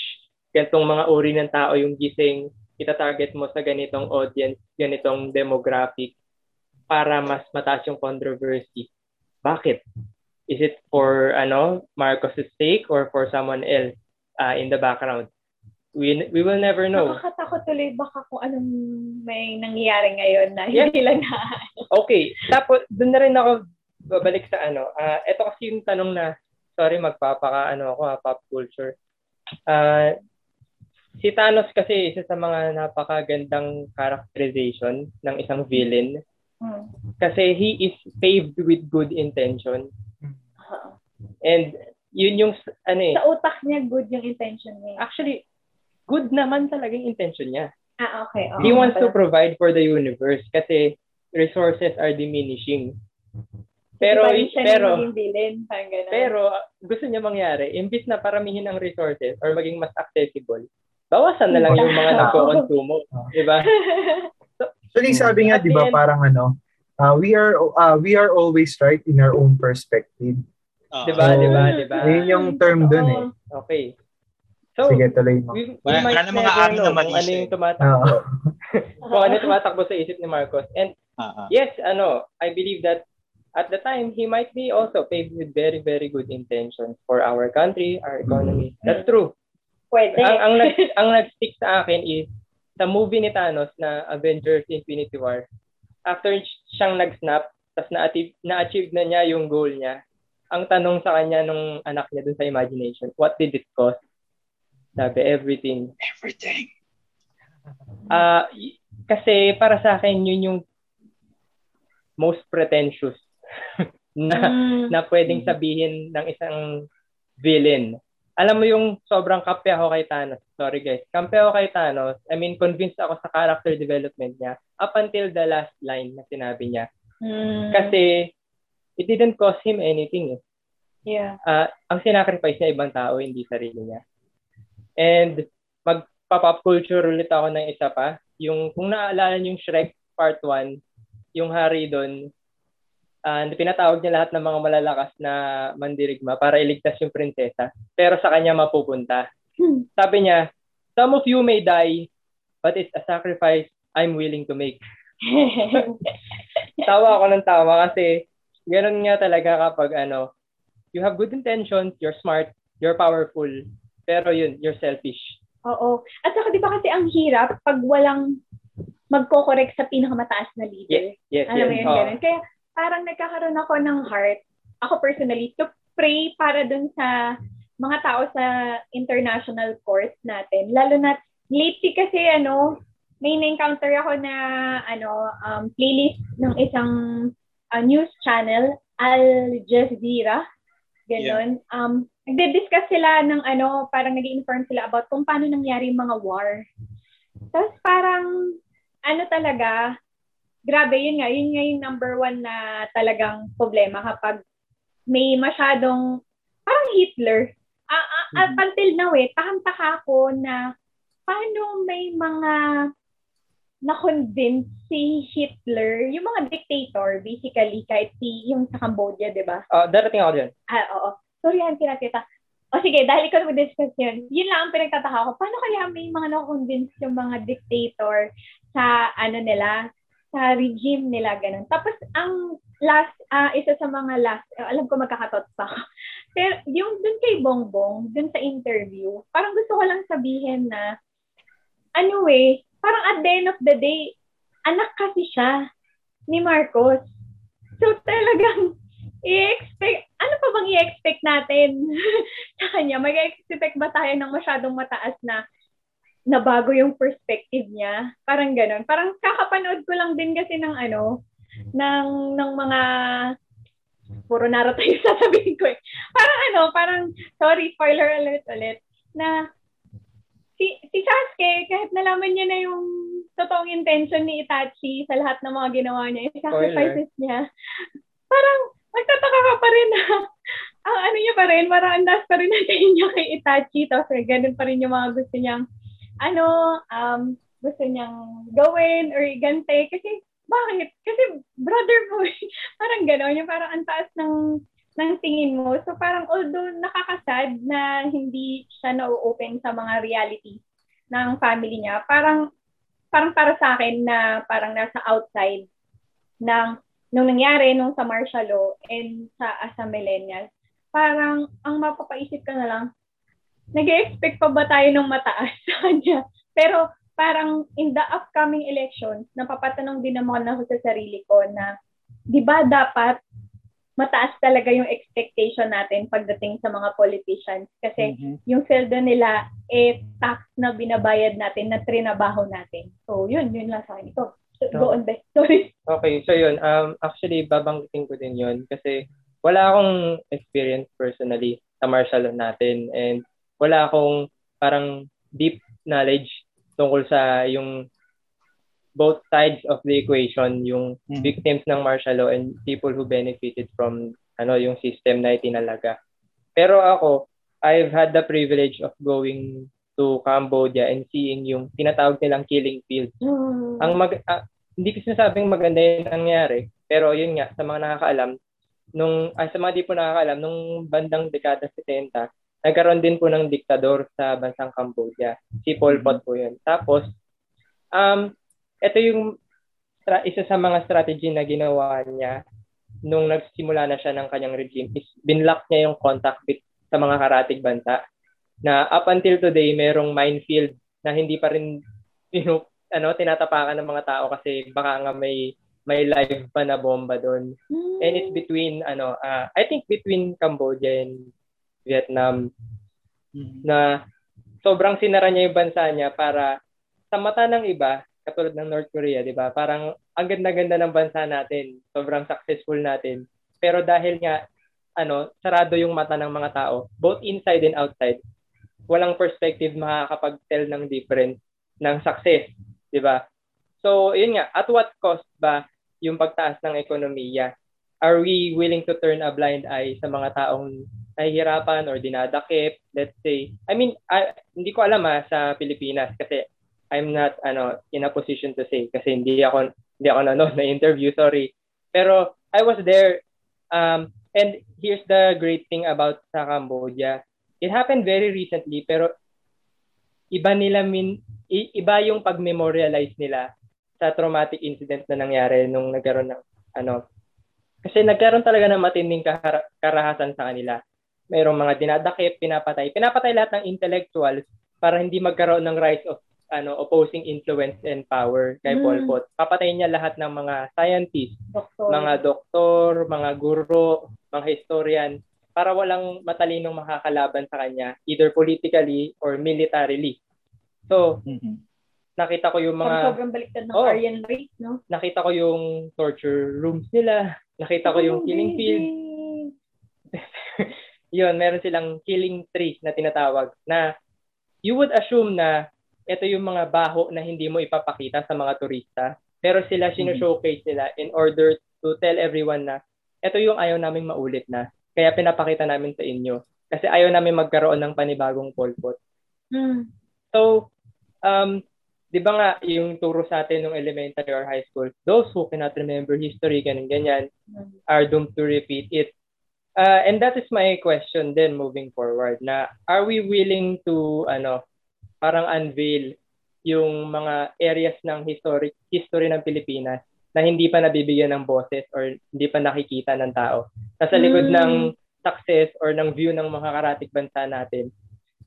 ganitong mga uri ng tao yung gising, ita-target mo sa ganitong audience, ganitong demographic, para mas mataas yung controversy. Bakit? Is it for ano Marcos' sake or for someone else uh, in the background? We we will never know. Nakakatakot tuloy baka kung anong may nangyayari ngayon na hindi lang na. [LAUGHS] Okay, tapos doon na rin ako babalik sa ano. Ah, ito kasi yung tanong na sorry magpapaka ano ako ha, pop culture. Ah, si Thanos kasi isa sa mga napakagandang characterization ng isang villain Hmm. kasi he is paved with good intention. And yun yung ano eh Sa utak niya, good yung intention niya. actually good naman talaga yung intention niya. Ah, okay. oo. He wants to provide for the universe kasi resources are diminishing. Pero siya pero ganun. pero gusto niya mangyari imbis na paramihin ang resources or maging mas accessible, bawasan na lang yung mga [LAUGHS] nagko-consumo. Di ba? Actually, sabi nga, At di ba, parang ano, uh, we are uh, we are always right in our own perspective. Oo. Di ba? So, Di ba? Di ba? Yun yung term dun eh. Okay. So, Sige, tuloy mo. we, we Wala- might namang never know na mali kung ano yung eh. tumatakbo. Oo. [LAUGHS] kung ano yung tumatakbo sa isip ni Marcos. And ah. yes, ano, I believe that at the time, he might be also paved with very, very good intentions for our country, our economy. That's true. Pwede. ang, ang, nag, ang nag-stick sa akin is sa movie ni Thanos na Avengers Infinity War, after siyang nag-snap, tapos na-achieve, na-achieve na niya yung goal niya, ang tanong sa kanya nung anak niya dun sa imagination, what did it cost? Sabi, everything. Everything. Y- kasi para sa akin, yun yung most pretentious [LAUGHS] na Mm. na pwedeng sabihin ng isang villain. Alam mo yung sobrang kampi ako kay Thanos. Sorry guys. Kampi ako kay Thanos. I mean, convinced ako sa character development niya up until the last line na sinabi niya. Mm. Kasi it didn't cost him anything. Eh. yeah. Ah, ang sinacrifice niya ibang tao, hindi sarili niya. And magpa-pop culture ulit ako ng isa pa. Yung, kung naaalala niyo yung Shrek Part 1, yung Harry doon, ah, pinatawag niya lahat ng mga malalakas na mandirigma para iligtas yung prinsesa. Pero sa kanya mapupunta. Hmm. Sabi niya, some of you may die, but it's a sacrifice I'm willing to make. [LAUGHS] Tawa ako ng tawa kasi ganun nga talaga kapag ano, you have good intentions, you're smart, you're powerful, pero yun, you're selfish. Oo. At saka di ba kasi ang hirap pag walang magko-correct sa pinakamataas na leader. Yes, Alam mo yes. yun, ganun. Kaya parang nagkakaroon ako ng heart, ako personally, to pray para dun sa mga tao sa international courts natin. Lalo na, lately kasi ano, may na-encounter ako na ano um, playlist ng isang uh, news channel, Al Jazeera. Ganon. Um, nagde-discuss sila ng ano, parang nag inform sila about kung paano nangyari yung mga war. Tapos parang, ano talaga, grabe, yun nga, yun nga yung number one na talagang problema kapag may masyadong, parang Hitler. Ah, ah, Up until now eh, takang-taka ako na paano may mga na-convince si Hitler, yung mga dictator, basically, kahit si, yung sa Cambodia, di ba? Ah, darating ako dyan. Ah, oo. Sorry, Auntie Ratita. O sige, dahil ikaw mag-discuss yun, yun lang ang pinagtataka ko. Paano kaya may mga na-convince yung mga dictator sa ano nila, sa regime nila, ganun. Tapos, ang last, ah isa sa mga last, eh, alam ko magkakatot pa ako. [LAUGHS] Pero yung dun kay Bongbong, dun sa interview, parang gusto ko lang sabihin na, ano eh, parang at the end of the day, anak kasi siya ni Marcos. So talagang, [LAUGHS] i-expect, ano pa bang i-expect natin [LAUGHS] sa kanya? Mag-expect ba tayo ng masyadong mataas na na bago yung perspective niya? Parang ganun. Parang kakapanood ko lang din kasi ng ano, ng, ng mga puro Naruto [LAUGHS] yung sasabihin ko eh. Parang ano, parang, sorry, spoiler alert ulit, na si, si Sasuke, kahit nalaman niya na yung totoong intention ni Itachi sa lahat ng mga ginawa niya, yung sacrifices niya, parang magtataka ka pa rin na ang [LAUGHS] ano niya pa rin, parang andas pa rin natin niya kay Itachi, tapos ganun pa rin yung mga gusto niyang, ano, um, gusto niyang gawin or igante, kasi bakit? Kasi brother mo, eh. [LAUGHS] parang gano'n, yung parang ang taas ng ng tingin mo. So parang although nakakasad na hindi siya na-open sa mga reality ng family niya, parang parang para sa akin na parang nasa outside ng nung nangyari nung sa martial law and sa as a millennial, parang ang mapapaisip ka na lang, nag-expect pa ba tayo ng mataas [LAUGHS] sa kanya? Pero parang in the upcoming elections, napapatanong din naman ako sa sarili ko na, di ba dapat mataas talaga yung expectation natin pagdating sa mga politicians kasi Mhm. yung sweldo nila eh tax na binabayad natin na trinabaho natin. So yun, yun lang sa akin. Ito, so, go on, Beth. Sorry. Okay, so yun, um, actually, babanggitin ko din yun kasi wala akong experience personally sa martial law natin and wala akong parang deep knowledge tungkol sa yung both sides of the equation, yung Mhm. victims ng martial law and people who benefited from ano yung system na itinalaga. Pero ako, I've had the privilege of going to Cambodia and seeing yung tinatawag nilang killing fields. Mm. Ang mag ah, hindi ko sinasabing maganda yung nangyari, pero yun nga sa mga nakakaalam nung ay sa mga di po nakakaalam nung bandang dekada 70, nagkaroon din po ng diktador sa bansang Cambodia. Si Pol Pot po yun. Tapos um ito yung tra- isa sa mga strategy na ginawa niya nung nagsimula na siya ng kanyang regime is binlock niya yung contact with sa mga karatig bansa na up until today merong minefield na hindi pa rin you ano tinatapakan ng mga tao kasi baka nga may may live pa na bomba doon. Mm. And it's between ano uh, I think between Cambodia and Vietnam Mhm. na sobrang sinara niya yung bansa niya para sa mata ng iba katulad ng North Korea, 'di ba? Parang ang ganda-ganda ng bansa natin, sobrang successful natin. Pero dahil nga ano, sarado yung mata ng mga tao, both inside and outside, walang perspective makakapag-tell ng difference ng success, 'di ba? So, yun nga, at what cost ba yung pagtaas ng ekonomiya? Are we willing to turn a blind eye sa mga taong nahihirapan or dinadakip, let's say? I mean, I, hindi ko alam ha, sa Pilipinas kasi I'm not ano in a position to say kasi hindi ako hindi ako nanood [LAUGHS] na interview, sorry. Pero I was there um and here's the great thing about sa Cambodia. It happened very recently pero iba nila min iba yung pag-memorialize nila sa traumatic incident na nangyari nung nagkaroon ng ano kasi nagkaroon talaga ng matinding kahara- karahasan sa kanila. Mayroong mga dinadakip, pinapatay. Pinapatay lahat ng intellectuals para hindi magkaroon ng rise of ano opposing influence and power kay Pol Mm. Pot. Papatayin niya lahat ng mga scientists, Doktor. mga doktor, mga guro, mga historian para walang matalinong makakalaban sa kanya either politically or militarily. So, Mhm. nakita ko yung mga sobrang baliktad ng Oh. Aryan race, no? nakita ko yung torture rooms nila, nakita ko yung killing field. [LAUGHS] Yun, meron silang killing tree na tinatawag na you would assume na ito yung mga baho na hindi mo ipapakita sa mga turista. Pero sila sino-showcase nila in order to tell everyone na ito yung ayaw naming maulit na. Kaya pinapakita namin sa inyo. Kasi ayaw namin magkaroon ng panibagong Pol Pot. Mm. So, um, di ba nga yung turo sa atin nung elementary or high school, those who cannot remember history, ganyan, ganyan, are doomed to repeat it. Uh, and that is my question then moving forward na are we willing to ano parang unveil yung mga areas ng history history ng Pilipinas na hindi pa nabibigyan ng boses or hindi pa nakikita ng tao. Nasa likod Mm. ng success or ng view ng mga karatig bansa natin.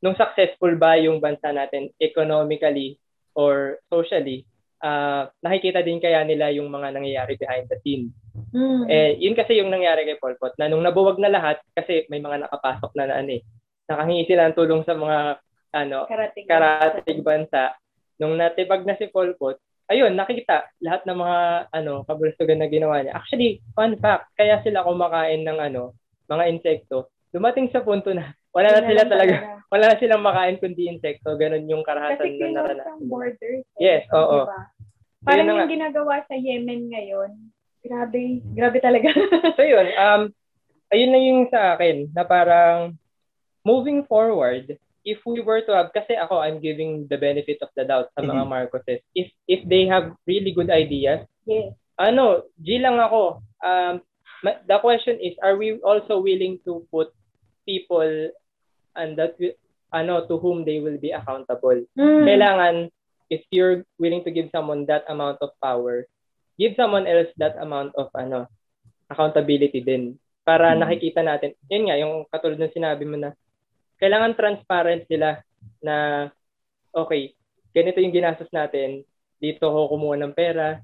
Nung successful ba yung bansa natin economically or socially, uh, nakikita din kaya nila yung mga nangyayari behind the scenes. Mm. Eh, yun kasi yung nangyari kay Pol Pot, na nung nabuwag na lahat, kasi may mga nakapasok na na ano eh, nakahingi sila ng tulong sa mga ano, Karating. karatig bansa. Nung natibag na si Pol Pot, ayun, nakita lahat ng mga ano, kabulustugan na ginawa niya. Actually, fun fact, kaya sila kumakain ng ano, mga insekto. Dumating sa punto na wala na sila talaga, [LAUGHS] wala na silang makain kundi insekto. Ganun yung Kasi karahasan na close naranasan. ang borders. eh. Yes, oo. Diba? So, Parang na yung nga. ginagawa sa Yemen ngayon, grabe, grabe talaga. [LAUGHS] So yun, um, ayun na yung sa akin, na parang moving forward, if we were to have, kasi ako, I'm giving the benefit of the doubt sa mga Mhm. Marcoses, if if they have really good ideas, yes. ano, G lang ako. Um, ma- the question is, are we also willing to put people and that wi- ano to whom they will be accountable? Mm. Kailangan, if you're willing to give someone that amount of power, give someone else that amount of ano accountability din. Para Hmm. nakikita natin, yun nga, yung katulad ng sinabi mo na, kailangan transparent sila na, okay, ganito yung ginastos natin, dito ko kumuha ng pera,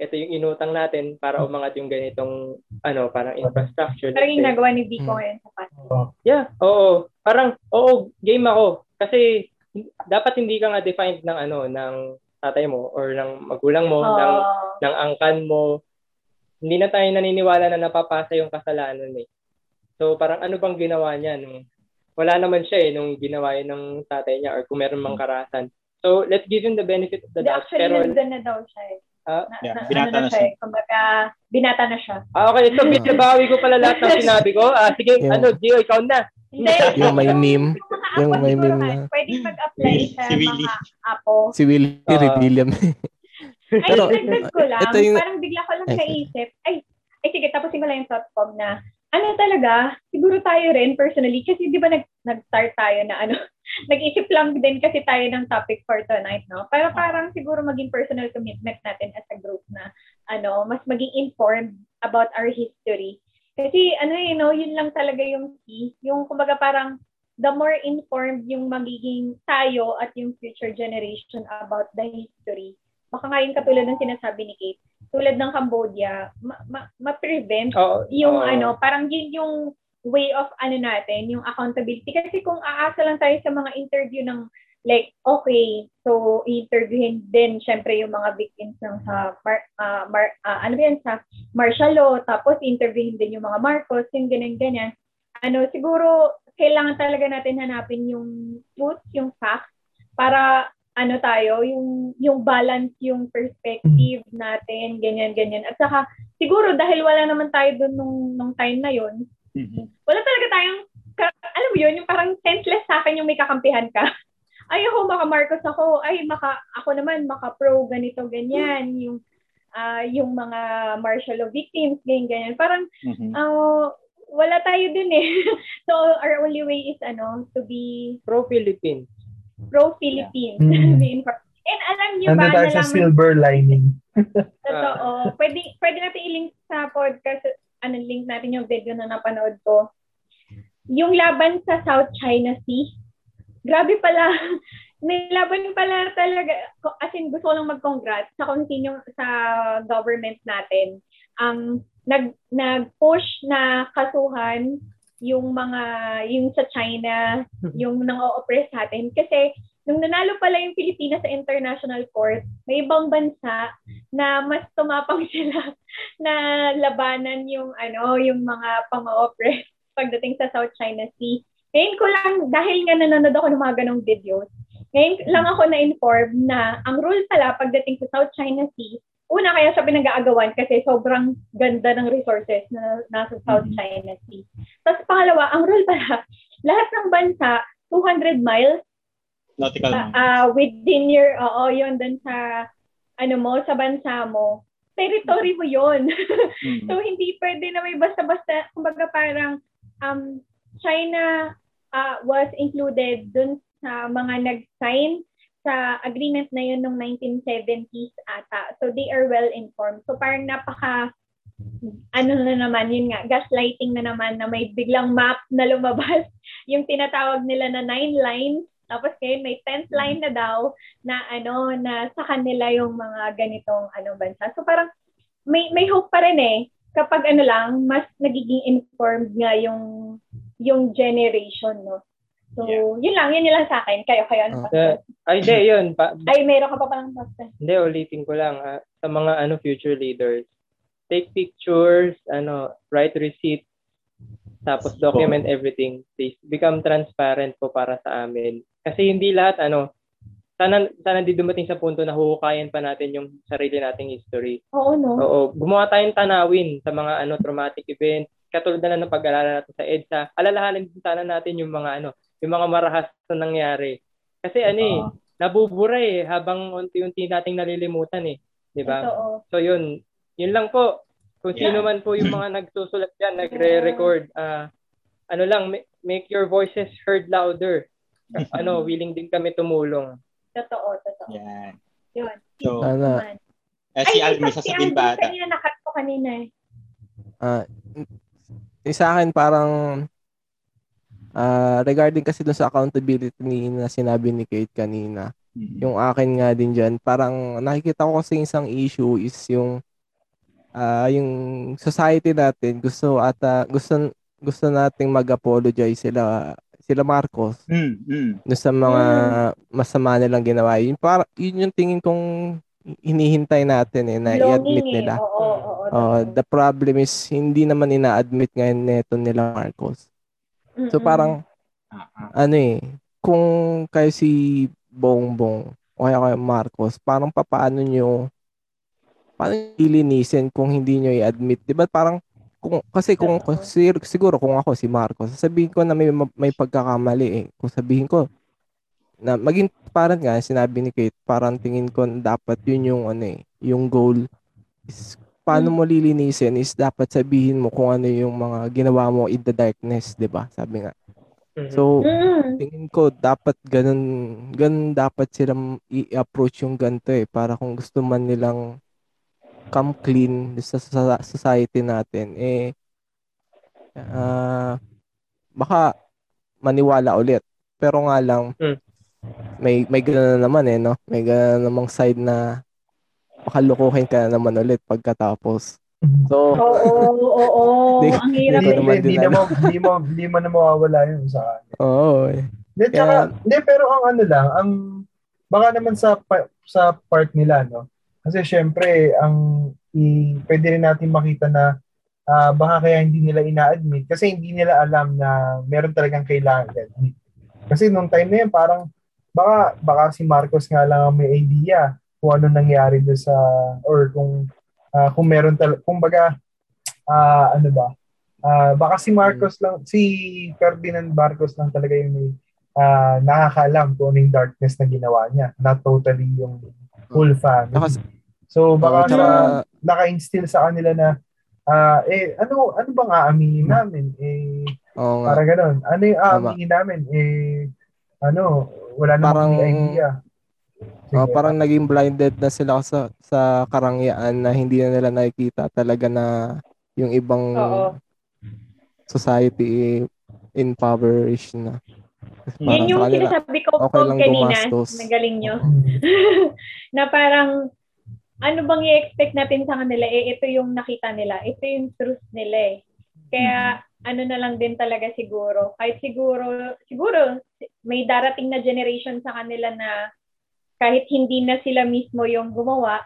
ito yung inutang natin para umangat yung ganitong, ano, parang infrastructure. Parang yung nagawa ni Vico Mm. ngayon sa Pasig. Oo. Yeah, oo. Parang, oo, game ako. Kasi, dapat hindi ka nga defined ng ano, ng tatay mo or ng magulang mo, ng, Oh. ng angkan mo. Hindi na tayo naniniwala na napapasa yung kasalanan eh. So, parang ano bang ginawa niya? Nung, wala naman siya eh, nung ginawa yun ng tatay niya or kung meron mang karahasan. So, let's give him the benefit of the doubt. actually, Pero, nandun na daw siya eh. Ah, na, yeah, na, binata ano na siya. eh. Kumbaga, binata na siya. ah, okay, so binabawi ko pala lahat ng [LAUGHS] sinabi ko. Ah, sige, Yeah. ano, Gio, ikaw na. Hindi. [LAUGHS] Yung may meme. Yung may meme na- Pwedeng mag-apply sa Si Willie. mga apo. Si Willie Ah. Redilliam. Ay, Pero, ko lang. ito yung- Parang bigla ko lang Ay, naisip. Ay, ay sige, tapusin ko lang yung thought ko na ano talaga, siguro tayo rin personally, kasi di ba nag, nag-start tayo na ano, [LAUGHS] nag-isip lang din kasi tayo ng topic for tonight, no? Pero parang siguro maging personal commitment natin as a group na ano, mas maging informed about our history. Kasi ano you know, yun lang talaga yung key. Yung kumbaga parang the more informed yung magiging tayo at yung future generation about the history. Baka nga yung katulad ng sinasabi ni Kate, tulad ng Cambodia, ma- ma- ma-prevent Oo, yung oo. ano, parang yun yung way of ano natin, yung accountability. Kasi kung aasa lang tayo sa mga interview ng like, okay, so interviewin din syempre yung mga victims ng sa mar, ah, mar, ah, ano ba yan, sa martial law, tapos interviewin din yung mga Marcos, yung ganyan-ganyan. Ano, siguro kailangan talaga natin hanapin yung truth, yung facts, para ano tayo, yung yung balance yung perspective natin, ganyan ganyan. At saka siguro dahil wala naman tayo doon nung nung time na yon, Mhm. wala talaga tayong ka- alam mo yun, yung parang senseless sa akin yung may kakampihan ka. [LAUGHS] Ay ako maka Marcos ako, ay maka ako naman maka pro ganito ganyan, yung ah yung mga martial law victims ganyan ganyan. Parang Mhm. ah, wala tayo dun eh. [LAUGHS] so our only way is ano to be Pro-Philippines. pro-Philippines. Mm. [LAUGHS] Be informed. And alam niyo ba, tayo sa nalaman silver lining. [LAUGHS] Totoo. pwede, pwede natin i-link sa podcast, ano, link natin yung video na napanood ko. Yung laban sa South China Sea, grabe pala. [LAUGHS] May laban pala talaga. As in, gusto ko lang mag-congrats sa sino sa government natin. Ang nag, nag-push na kasuhan yung mga, yung sa China, [LAUGHS] yung nang-o-oppress sa atin. Kasi, nung nanalo pala yung Pilipinas sa international court, may ibang bansa na mas tumapang [LAUGHS] sila na labanan yung ano, yung mga pang-oppress [LAUGHS] pagdating sa South China Sea. Ngayon ko lang, dahil nga nanonood ako ng mga ganong videos, ngayon lang ako na-inform na ang rule pala pagdating sa South China Sea, una kaya siya pinag-aagawan kasi sobrang ganda ng resources na nasa South Mhm. China Sea. Tapos pangalawa, ang rule pala, [LAUGHS] lahat ng bansa, 200 miles Nautical miles. ah, within your, oo, yun, dun sa, ano mo, sa bansa mo, territory mo yun. Mhm. [LAUGHS] so, hindi pwede na may basta-basta, kumbaga parang, um, China ah, was included dun sa mga nag-sign sa agreement na yun noong 1970s ata. So, they are well informed. So, parang napaka, ano na naman, yun nga, gaslighting na naman na may biglang map na lumabas. [LAUGHS] Yung tinatawag nila na nine lines. Tapos ngayon may 10th line na daw na ano na sa kanila yung mga ganitong ano bansa. So parang may may hope pa rin eh kapag ano lang mas nagiging informed nga yung yung generation no. So yun lang yun lang sa akin. Kayo kayo ano pa? Uh, ay, hindi, yun. Pa, Ay meron ka pa palang basta. hindi, ulitin ko lang. ah, sa mga ano future leaders, take pictures, ano, write receipt, tapos document everything. Please, become transparent po para sa amin. Kasi hindi lahat, ano, sana, sana di dumating sa punto na huhukayin pa natin yung sarili nating history. Oo no. Oo, gumawa tayong tanawin sa mga ano traumatic events. Katulad na lang ng pag-alala natin sa EDSA. Alalahanin din sana natin yung mga ano, yung mga marahas na nangyari. Kasi ano eh, nabubura eh habang unti-unti nating nalilimutan eh, 'di ba? So yun, yun lang po. Kung sino man po yung mga nagsusulat diyan, nagre-record, ah ano lang, ma- make your voices heard louder. [LAUGHS] ano, willing din kami tumulong. Totoo, totoo. Yan. Yun. So, Naman. eh, si Al may isa- sasabihin Alvin ata. Kanina nakat ko kanina eh. ah, yung sa akin parang ah, regarding kasi dun sa accountability ni na sinabi ni Kate kanina, Mhm. yung akin nga din dyan, parang nakikita ko kasi isang issue is yung ah yung society natin gusto ata gusto gusto nating mag-apologize sila sila Marcos Mm, mm. dun sa mga masama nilang ginawa. Yun, para, yun yung tingin kong hinihintay natin eh, na i-admit Longing eh. nila. Oo, oo, oo. Uh, the problem is, hindi naman ina-admit ngayon neto nila Marcos. So parang, ah. ano eh, kung kayo si Bongbong o kaya kayo Marcos, parang papaano nyo, paano ilinisin kung hindi nyo i-admit? Di ba parang, kung kasi kung sig- siguro kung ako si Marcos, sasabihin ko na may may pagkakamali eh. Kung sabihin ko na maging parang nga sinabi ni Kate, parang tingin ko dapat yun yung ano eh, yung goal is paano mo lilinisin is dapat sabihin mo kung ano yung mga ginawa mo in the darkness, 'di ba? Sabi nga. Mhm. So, Mm. tingin ko dapat ganun ganun dapat silang i-approach yung ganito eh para kung gusto man nilang come clean sa, sa society natin eh ah baka maniwala ulit pero nga lang Mm. may may ganun na naman eh no may ganun namang side na baka lukuhin ka na naman ulit pagkatapos so Oo, oo, oo. [LAUGHS] Di- Ang hirap. di Hindi, naman na alam. mo, hindi mo, hindi mo na mawawala yun sa akin. oo eh. Hindi, tsaka, Kaya- hindi, pero ang ano lang, ang, baka naman sa, pa- sa part nila, no? Kasi syempre, ang, i, pwede rin natin makita na, ah, baka kaya hindi nila ina-admit kasi hindi nila alam na meron talagang kailangan i-admit. Kasi nung time na yun, parang, baka, baka si Marcos nga lang ang may idea kung ano nangyari doon sa, or kung, ah, kung meron talaga, kung baga, ah, ano ba, Ah, baka si Marcos lang, si Ferdinand Marcos lang talaga yung may ah, nakakaalam kung ano yung darkness na ginawa niya. Not totally yung whole family. So baka tsaka- naka-instill sa kanila na ah, eh ano ano bang aaminin namin? Eh nga para ganoon. Ano yung aaminin namin? Eh ano, wala namang Parang- idea. Sige. parang naging blinded na sila sa sa karangyaan na hindi na nila nakikita talaga na yung ibang Oo. society impoverished na. Parang Yan yung kanila, sinasabi ko okay lang kanina. gumastos. Nagaling nyo. [LAUGHS] Na parang, ano bang i-expect natin sa kanila? Eh, ito yung nakita nila. Ito yung truth nila eh. Kaya, ano na lang din talaga siguro. Kahit siguro, siguro, may darating na generation sa kanila na kahit hindi na sila mismo yung gumawa,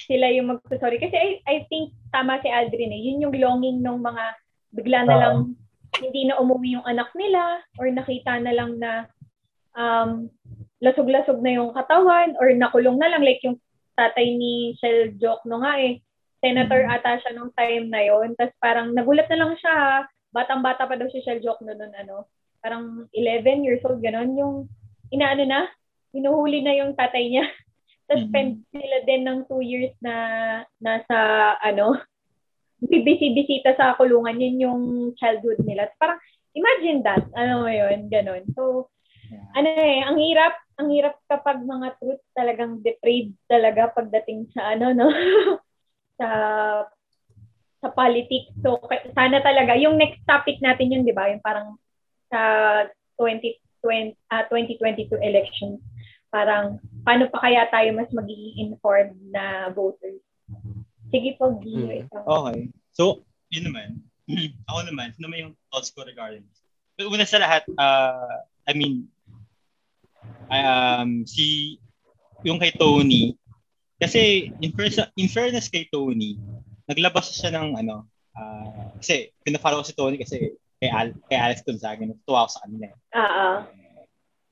sila yung magsasorry. Kasi I, I think tama si Aldrin eh. Yun yung longing ng mga bigla na lang hindi na umuwi yung anak nila or nakita na lang na um, lasog-lasog na yung katawan or nakulong na lang like yung tatay ni Shell Joke no nga eh. Senator ata siya nung time na yon Tapos parang nagulat na lang siya. Batang-bata pa daw si Shell Joke no nun ano. Parang 11 years old, ganon. Yung inaano na, hinuhuli na yung tatay niya. [LAUGHS] Tapos Mhm. spend sila din ng two years na nasa ano, [LAUGHS] bibisi-bisita sa kulungan. Yun yung childhood nila. Parang imagine that. Ano mo yun? Ganon. So, Yeah. ano eh, ang hirap, ang hirap kapag mga truth talagang depraved talaga pagdating sa ano, no? [LAUGHS] sa sa politics. So, sana talaga, yung next topic natin yun, di ba? Yung parang sa 2020, ah 2022 elections, parang paano pa kaya tayo mas magiging informed na voters? Sige po, Gio. Mm. ikaw. Okay. So, yun naman. [CLEARS THROAT] ako naman, ano naman yung thoughts ko regarding this? Pero una sa lahat, uh, I mean, um, si, yung kay Tony, kasi in, fairness, in fairness kay Tony, naglabas siya ng ano, ah, kasi pinafollow ko si Tony kasi kay, Al, kay Alex Gonzaga, natuwa ako sa kanila. eh. Ah, ah.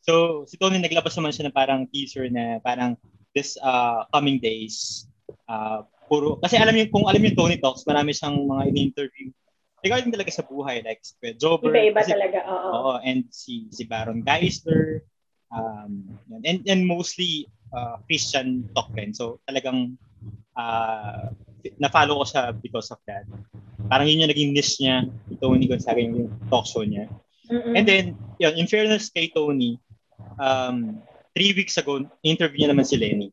So, si Tony naglabas naman siya ng parang teaser na parang this uh, coming days, uh, puro, kasi alam niyo, kung alam niyo Tony Talks, marami siyang mga in-interview regarding talaga sa buhay, like si Jobber, Iba-iba kasi- talaga. Oo. Oo, and si si Baron Geisler, um, and and mostly uh, Christian talk rin. So talagang uh, na-follow ko siya because of that. Parang yun yung naging niche niya, ni Tony Gonzaga yung talk show niya. Mm-mm. And then, yun, in fairness kay Tony, um, three weeks ago, interview niya naman si Lenny.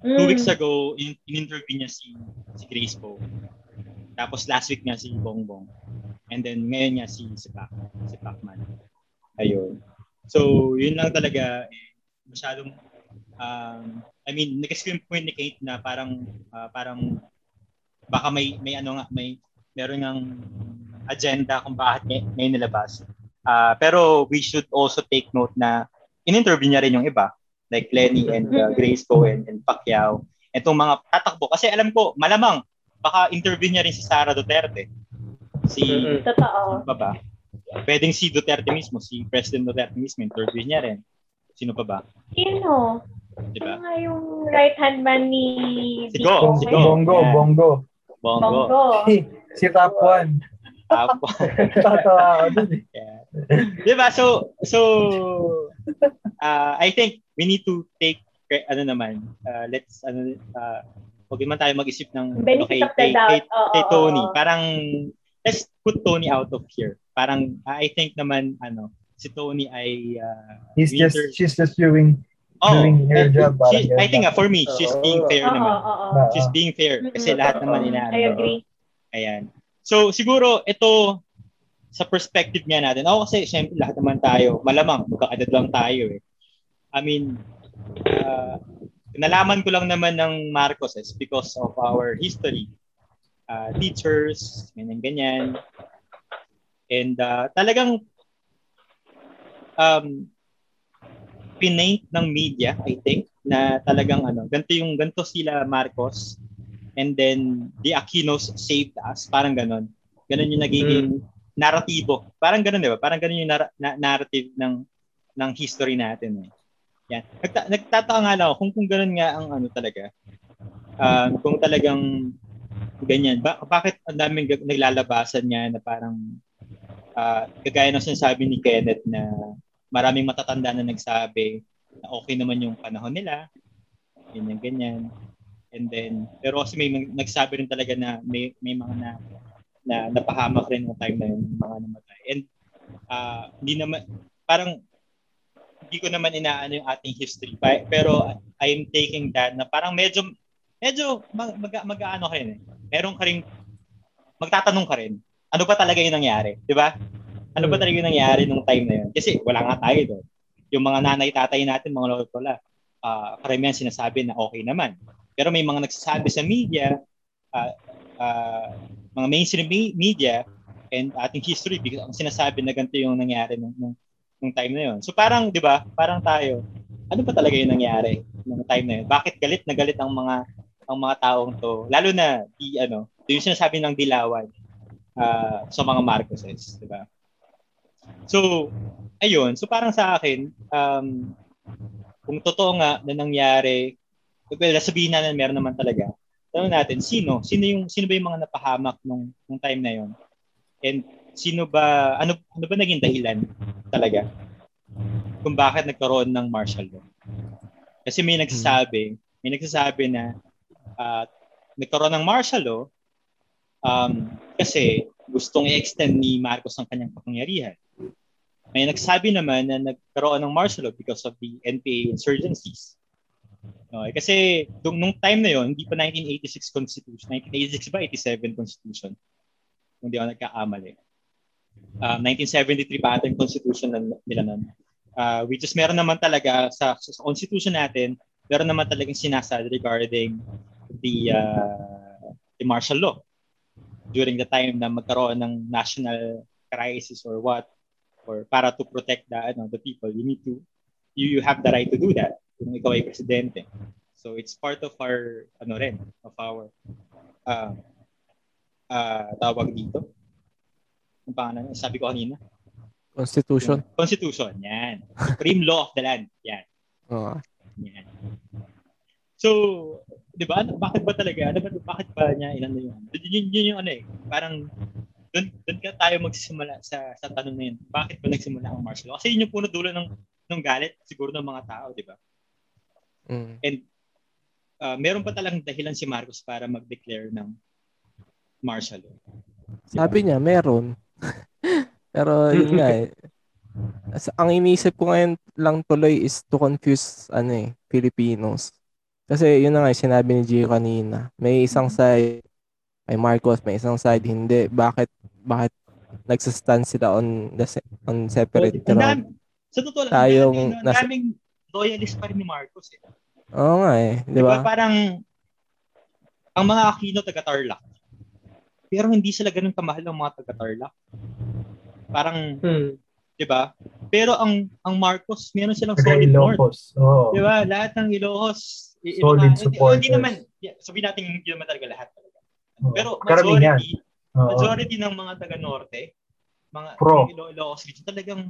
Two Mm. weeks ago, in, in-interview niya si, si Grace Poe. Tapos last week niya si Bongbong. And then ngayon niya si, si Pac, si Pacman. Ayun. So, yun lang talaga, eh, masyadong, um, I mean, nag-screen point ni Kate na parang, ah, parang, baka may, may ano nga, may, meron ng agenda kung bakit may, may nilabas. Ah, pero we should also take note na in-interview niya rin yung iba, like Lenny and uh, Grace Poe and, and Pacquiao. Itong mga tatakbo. Kasi alam ko, malamang, baka interview niya rin si Sara Duterte. Si, Mm-mm. Totoo. pa ba? Pwedeng si Duterte mismo, si President Duterte mismo, interview niya rin. Sino pa ba? Sino? Di Ano ba? nga yung right hand man ni Si Go, si Go. Bongo, Yeah. bongo. Bongo. Bongo. Si top 1. Apo. Tatawa ako dun eh. yeah. Diba? So, so, uh, I think we need to take, ano naman, uh, let's, ano, uh, huwag naman tayo mag-isip ng ano, Benefit kay, kay, kay, kay Tony. Parang, let's put Tony out of here. Parang, I think naman, ano, si Tony ay, uh, He's just, winter- she's just doing, oh, doing her eh, job, she- I think, uh, for me, she's being fair Oo, naman. oo. Na- She's being fair. Kasi Mm-mm. lahat naman ina, I agree. Ayan. So, siguro, ito, sa perspective nga natin, ako kasi, syempre, lahat naman tayo, malamang, magkakadad lang tayo eh. I mean, uh, nalaman ko lang naman ng Marcos is because of our history. Uh, teachers, ganyan-ganyan. And uh, talagang um, pinaint ng media, I think, na talagang ano, ganito yung, ganito sila Marcos, and then the Aquinos saved us. Parang ganon. Ganon yung nagiging narratibo. Parang ganon, di ba? Parang ganon yung nar- na- narrative ng ng history natin. Eh. Yan. Nagta- nagtataka nga ako kung, kung ganon nga ang ano talaga. Um, kung talagang ganyan. Ba- bakit ang daming gag- naglalabasan niya na parang uh, kagaya ng sinasabi ni Kenneth na maraming matatanda na nagsabi na okay naman yung panahon nila. Ganyan, ganyan. And then, pero kasi may nagsabi rin talaga na may, may mga na, na napahamak rin ng time na yun, yung mga namatay. And ah, hindi naman, parang hindi ko naman inaano yung ating history. Pero I'm taking that na parang medyo, medyo mag, mag, mag-ano ka rin eh. Meron ka rin, magtatanong ka rin, ano ba talaga yung nangyari? Di ba? Ano ba talaga yung nangyari nung time na yun? Kasi wala nga tayo doon. Yung mga nanay, tatay natin, mga lolo lola, uh, karamihan sinasabi na okay naman. Pero may mga nagsasabi sa media, ah, ah, mga mainstream me- media, and ating history, because ang sinasabi na ganito yung nangyari nung, nung, nung time na yun. So parang, di ba, parang tayo, ano ba talaga yung nangyari nung time na yun? Bakit galit na galit ang mga ang mga taong to? Lalo na, di, ano, yung sinasabi ng dilawan ah, sa mga Marcoses, di ba? So, ayun. So parang sa akin, um, kung totoo nga na nangyari, well, sabihin na meron naman talaga. Tanong natin, sino? Sino yung sino ba yung mga napahamak nung nung time na yon? And sino ba ano ano ba naging dahilan talaga kung bakit nagkaroon ng martial law? Kasi may nagsasabi, may nagsasabi na ah, nagkaroon ng martial law um, kasi gustong i-extend ni Marcos ang kanyang kapangyarihan. May nagsabi naman na nagkaroon ng martial law because of the NPA insurgencies. Okay, kasi nung, nung time na yon, hindi pa 1986 Constitution. 1986 ba? 87 Constitution. Kung di ako nagkakamali. Uh, 1973 pa ata Constitution na, nila nun. Uh, which is meron naman talaga sa, sa Constitution natin, meron naman talagang sinasad regarding the uh, the martial law during the time na magkaroon ng national crisis or what or para to protect the ano the people you need to you, you have the right to do that kung ikaw ay presidente. So it's part of our ano rin of our uh, uh, tawag dito. Ang pangalan sabi ko kanina. Constitution. constitution yan. Supreme law of the land yan. Oo. yan. So di ba ano, bakit ba talaga ano ba bakit ba niya inano yun? Yun, yun, yun yung ano eh parang doon doon ka tayo magsisimula sa sa tanong na yun. Bakit ba nagsimula ang martial law? Kasi yun yung puno dulo ng ng galit siguro ng mga tao di ba Mm. uh, meron pa talagang dahilan si Marcos para mag-declare ng martial law. Sabi niya, meron. [LAUGHS] Pero yun nga eh. As- Ang iniisip ko ngayon lang tuloy is to confuse ano eh, Filipinos. Kasi yun na nga yung sinabi ni Gio kanina. May isang side kay Marcos, may isang side hindi. Bakit bakit nagsastand sila on the on separate ground? sa totoo lang, Tayong ang daming, nasa- daming loyalist pa rin ni Marcos. Eh. Oo nga eh, di Di ba? ba? Parang ang mga Aquino taga Tarlac. Pero hindi sila ganun kamahal ng mga taga Tarlac. Parang, Hmm. 'di ba? Pero ang ang Marcos, meron silang Taga solid north. Ilocos. Oo. 'Di ba? Lahat ng Ilocos, i- Solid Ilocano- hindi-. Hindi naman, yeah, sabihin natin hindi naman talaga lahat talaga. Pero Karamihan. majority, majority ng mga taga Norte, mga Pro. Ilo- Ilocos region, talagang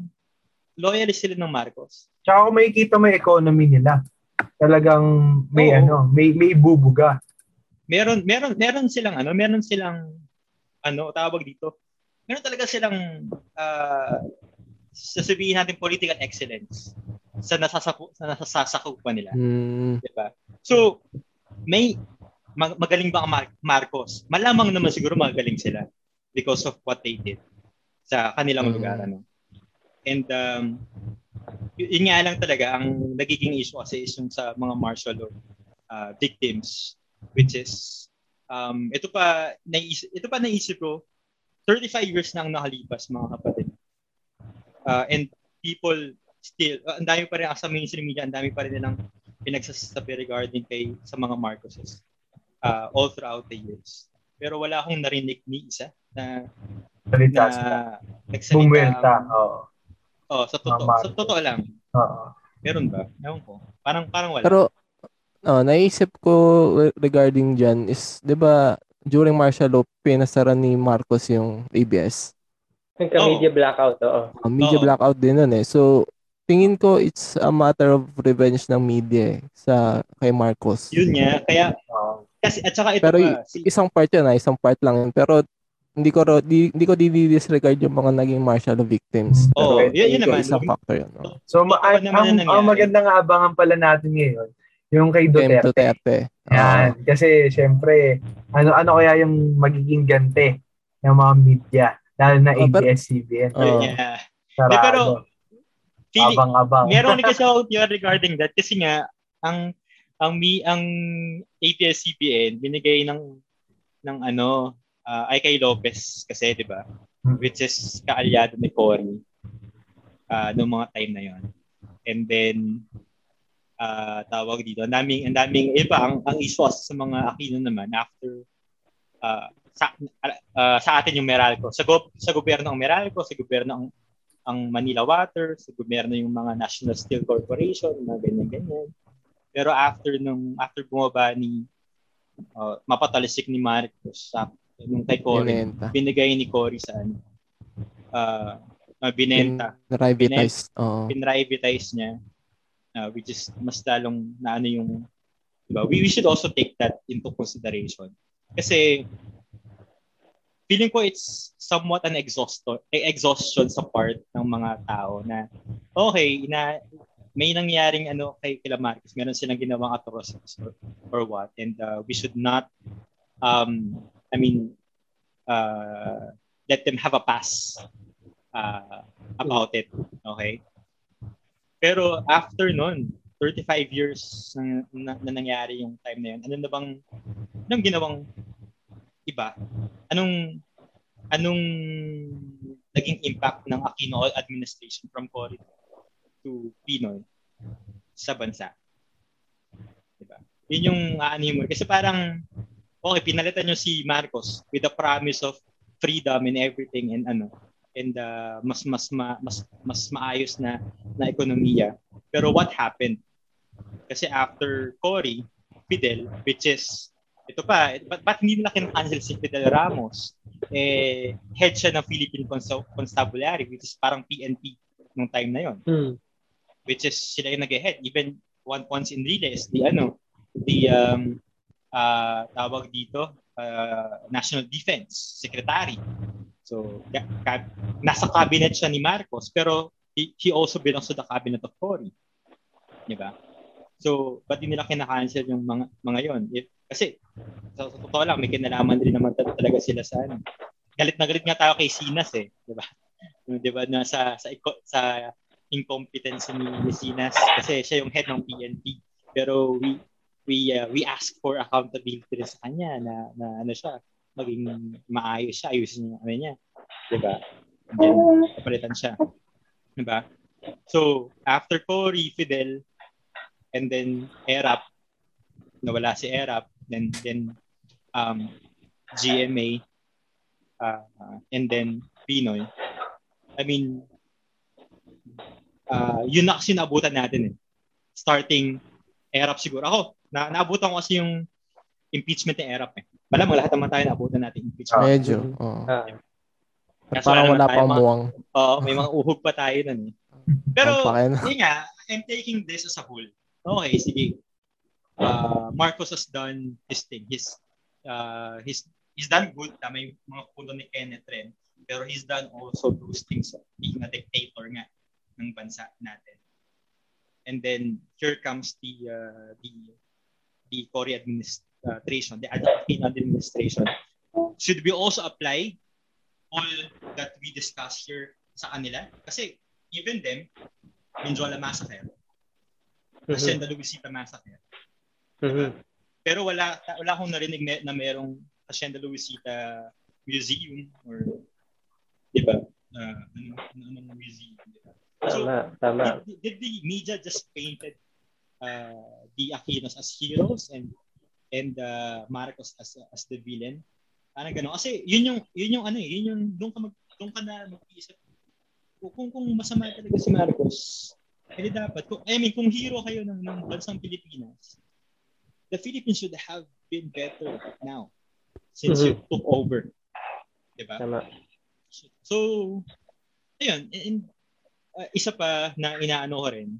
loyalist sila ng Marcos. Tsaka kung makikita mo economy nila, talagang may Oo. ano, may may bubuga. Meron meron meron silang ano, meron silang ano, tawag dito, meron talaga silang, uh, sasabihin natin political excellence sa nasasaku sa nasasakupan nila. Mm. Diba? So, may mag- magaling ba ang Mar- Marcos? Malamang naman siguro magaling sila because of what they did sa kanilang Mm. lugar. Ano? And um, yun nga lang talaga, ang nagiging issue kasi is yung sa mga martial law uh, victims, which is, um, ito pa, naisip, ito pa naisip ko, 35 years na ang nakalipas mga kapatid. Uh, and people still, uh, ang dami pa rin, sa mainstream media, ang dami pa rin nilang pinagsasabi regarding kay sa mga Marcoses uh, all throughout the years. Pero wala akong narinig ni isa na Salita na sila. nagsalita. Bumwelta. ang- Oo. Oh, sa totoo, sa totoo lang. Oo. Meron ba? Ewan ko. Parang parang wala. Pero, oh, naisip ko re- regarding dyan is, di ba, during martial law, pinasara ni Marcos yung ABS. Nagka-media blackout, oo. Uh, media Oo. blackout din nun eh. So, tingin ko it's a matter of revenge ng media eh, sa kay Marcos. yun nga. Kaya kasi at saka ito Pero pa, si, isang part yun ah, isang part lang yun. Pero hindi ko ro- di, hindi ko di-disregard yung mga naging martial law victims. Oo, Pero yun- yun naman. Isang factor yun. Oh. So, ma- ang, ang, ang ang magandang abangan pala natin ngayon, yung kay Kay Duterte. Duterte. Yan. Kasi, syempre, ano ano kaya yung magiging gante ng mga media, lalo na Oh, pero- ABS-CBN. Oo. yeah. Sarado. Eh, pero, feeling, Abang-abang. meron din kasi [LAUGHS] ako theory regarding that kasi nga ang ang mi ang ABS-CBN binigay ng ng ano ah, ay kay Lopez kasi 'di ba Hmm. which is kaalyado ni Cory ah noong mga time na yon and then ah tawag dito ang daming ang daming iba ang ang issue sa mga Aquino naman after ah sa ah, sa atin yung Meralco sa go, sa gobyerno ng Meralco sa gobyerno ng ang Manila Water, sa gobyerno yung mga National Steel Corporation, mga ganyan-ganyan. Pero after nung after bumaba ni uh, mapatalisik ni Marcos sa nung kay Cory, Binenta. binigay ni Cory sa ano, uh, uh, binenta. Oo. pinrivatize niya, uh, which is mas lalong na ano yung, diba? We, we should also take that into consideration. Kasi, feeling ko it's somewhat an exhaustion, eh, exhaustion sa part ng mga tao na, okay, na may nangyaring ano kay kila Marcos, meron silang ginawang atrocities or, or what, and uh, we should not, um, I mean, uh, let them have a pass uh, about it. Okay? Pero after nun, 35 years na, na, na nangyari yung time na yun, ano na bang, anong ginawang iba? Anong, anong naging impact ng Aquino administration from Cory to Pinoy sa bansa? Diba? Yun yung aanim mo. Kasi parang, okay, pinalitan nyo si Marcos with the promise of freedom and everything and ano, and uh, mas mas ma, mas mas maayos na na ekonomiya. Pero what happened? Kasi after Cory, Fidel, which is ito pa, ba't, ba't hindi nila kin-cancel si Fidel Ramos? Eh, head siya ng Philippine Consta- Constabulary, which is parang PNP nung time na yon Hmm. which is sila yung nag-head. Even one once in Riles, the ano, the um, uh, tawag dito, uh, National Defense Secretary. So, ka- nasa cabinet siya ni Marcos, pero he, he also belongs to the cabinet of Cory. Di ba? So, ba't di nila kinakancel yung mga, mga yon? If, kasi, sa, sa totoo lang, may kinalaman din naman tal- talaga sila sa ano. Galit na galit nga tayo kay Sinas eh. Di ba? [LAUGHS] Di ba, na sa, sa, sa incompetence ni, ni Sinas kasi siya yung head ng PNP. Pero we we uh, we ask for accountability rin sa kanya na, na ano siya maging maayos siya, ayusin niya ano niya. 'Di ba? Then kapalitan siya. 'Di ba? So, after Cory, Fidel, and then Erap, nawala si Erap, then then um, GMA, uh, uh, and then Pinoy. I mean, uh, yun na kasi natin eh. Starting Erap siguro. Ako, na naabutan ko kasi yung impeachment ni Erap eh. Malamang lahat naman tayo naabutan natin impeachment. Medyo. Oo. Ah. Kaso Parang wala mga- muwang. Oo, may mga uhog pa tayo nun eh. Pero, yun nga, I'm taking this as a whole. Okay, sige. Uh, Marcos has done his thing. His, uh, his, he's done good, tama yung mga puno ni Kenneth rin, pero he's done also those things of being a dictator nga ng bansa natin. And then here comes the uh, the the Cory administration, the Aquino administration. Should we also apply all that we discussed here sa kanila? Kasi even them, Minjola Massacre, Mhm. Hacienda Luisita Massacre, Mhm. pero wala wala akong narinig na, na merong Hacienda Luisita Museum or di ba? Uh, ano, ano, anong museum, di ba? So, Tama, tama. did, did the media just painted uh, the Aquinos as heroes and and uh, Marcos as as the villain? Parang gano'n. Kasi yun yung yun yung ano eh, yun yung doon ka mag doon ka na mag-iisip kung kung masama talaga si Marcos, hindi dapat. Kung, I mean, kung hero kayo ng, ng bansang Pilipinas, the Philippines should have been better now since you took over. Diba? Tama. So, ayun, and, uh, isa pa na inaano ko rin,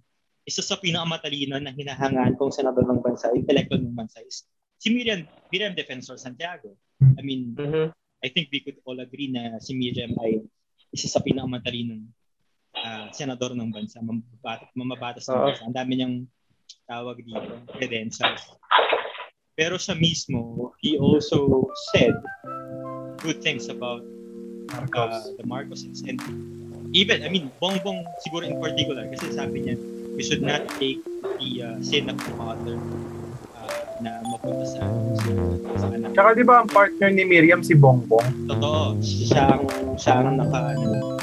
isa sa pinakamatalino na hinahangaan kong senador ng bansa, intellectual ng bansa is si Miriam, Miriam Defensor Santiago. I mean, Mhm. I think we could all agree na si Miriam ay isa sa pinakamatalinong uh, senador ng bansa, mamabatas, mamabatas ng bansa. Ang dami niyang tawag dito, credentials. Pero siya mismo, he also said good things about Marcos. uh, the Marcoses. And even, I mean, Bongbong siguro in particular, kasi sabi niya, we should not take the uh, sin of the father uh, na mapunta sa, sa, sa anak. Tsaka di ba ang partner ni Miriam si Bongbong? Totoo, siya ang, siya ang naka, ano,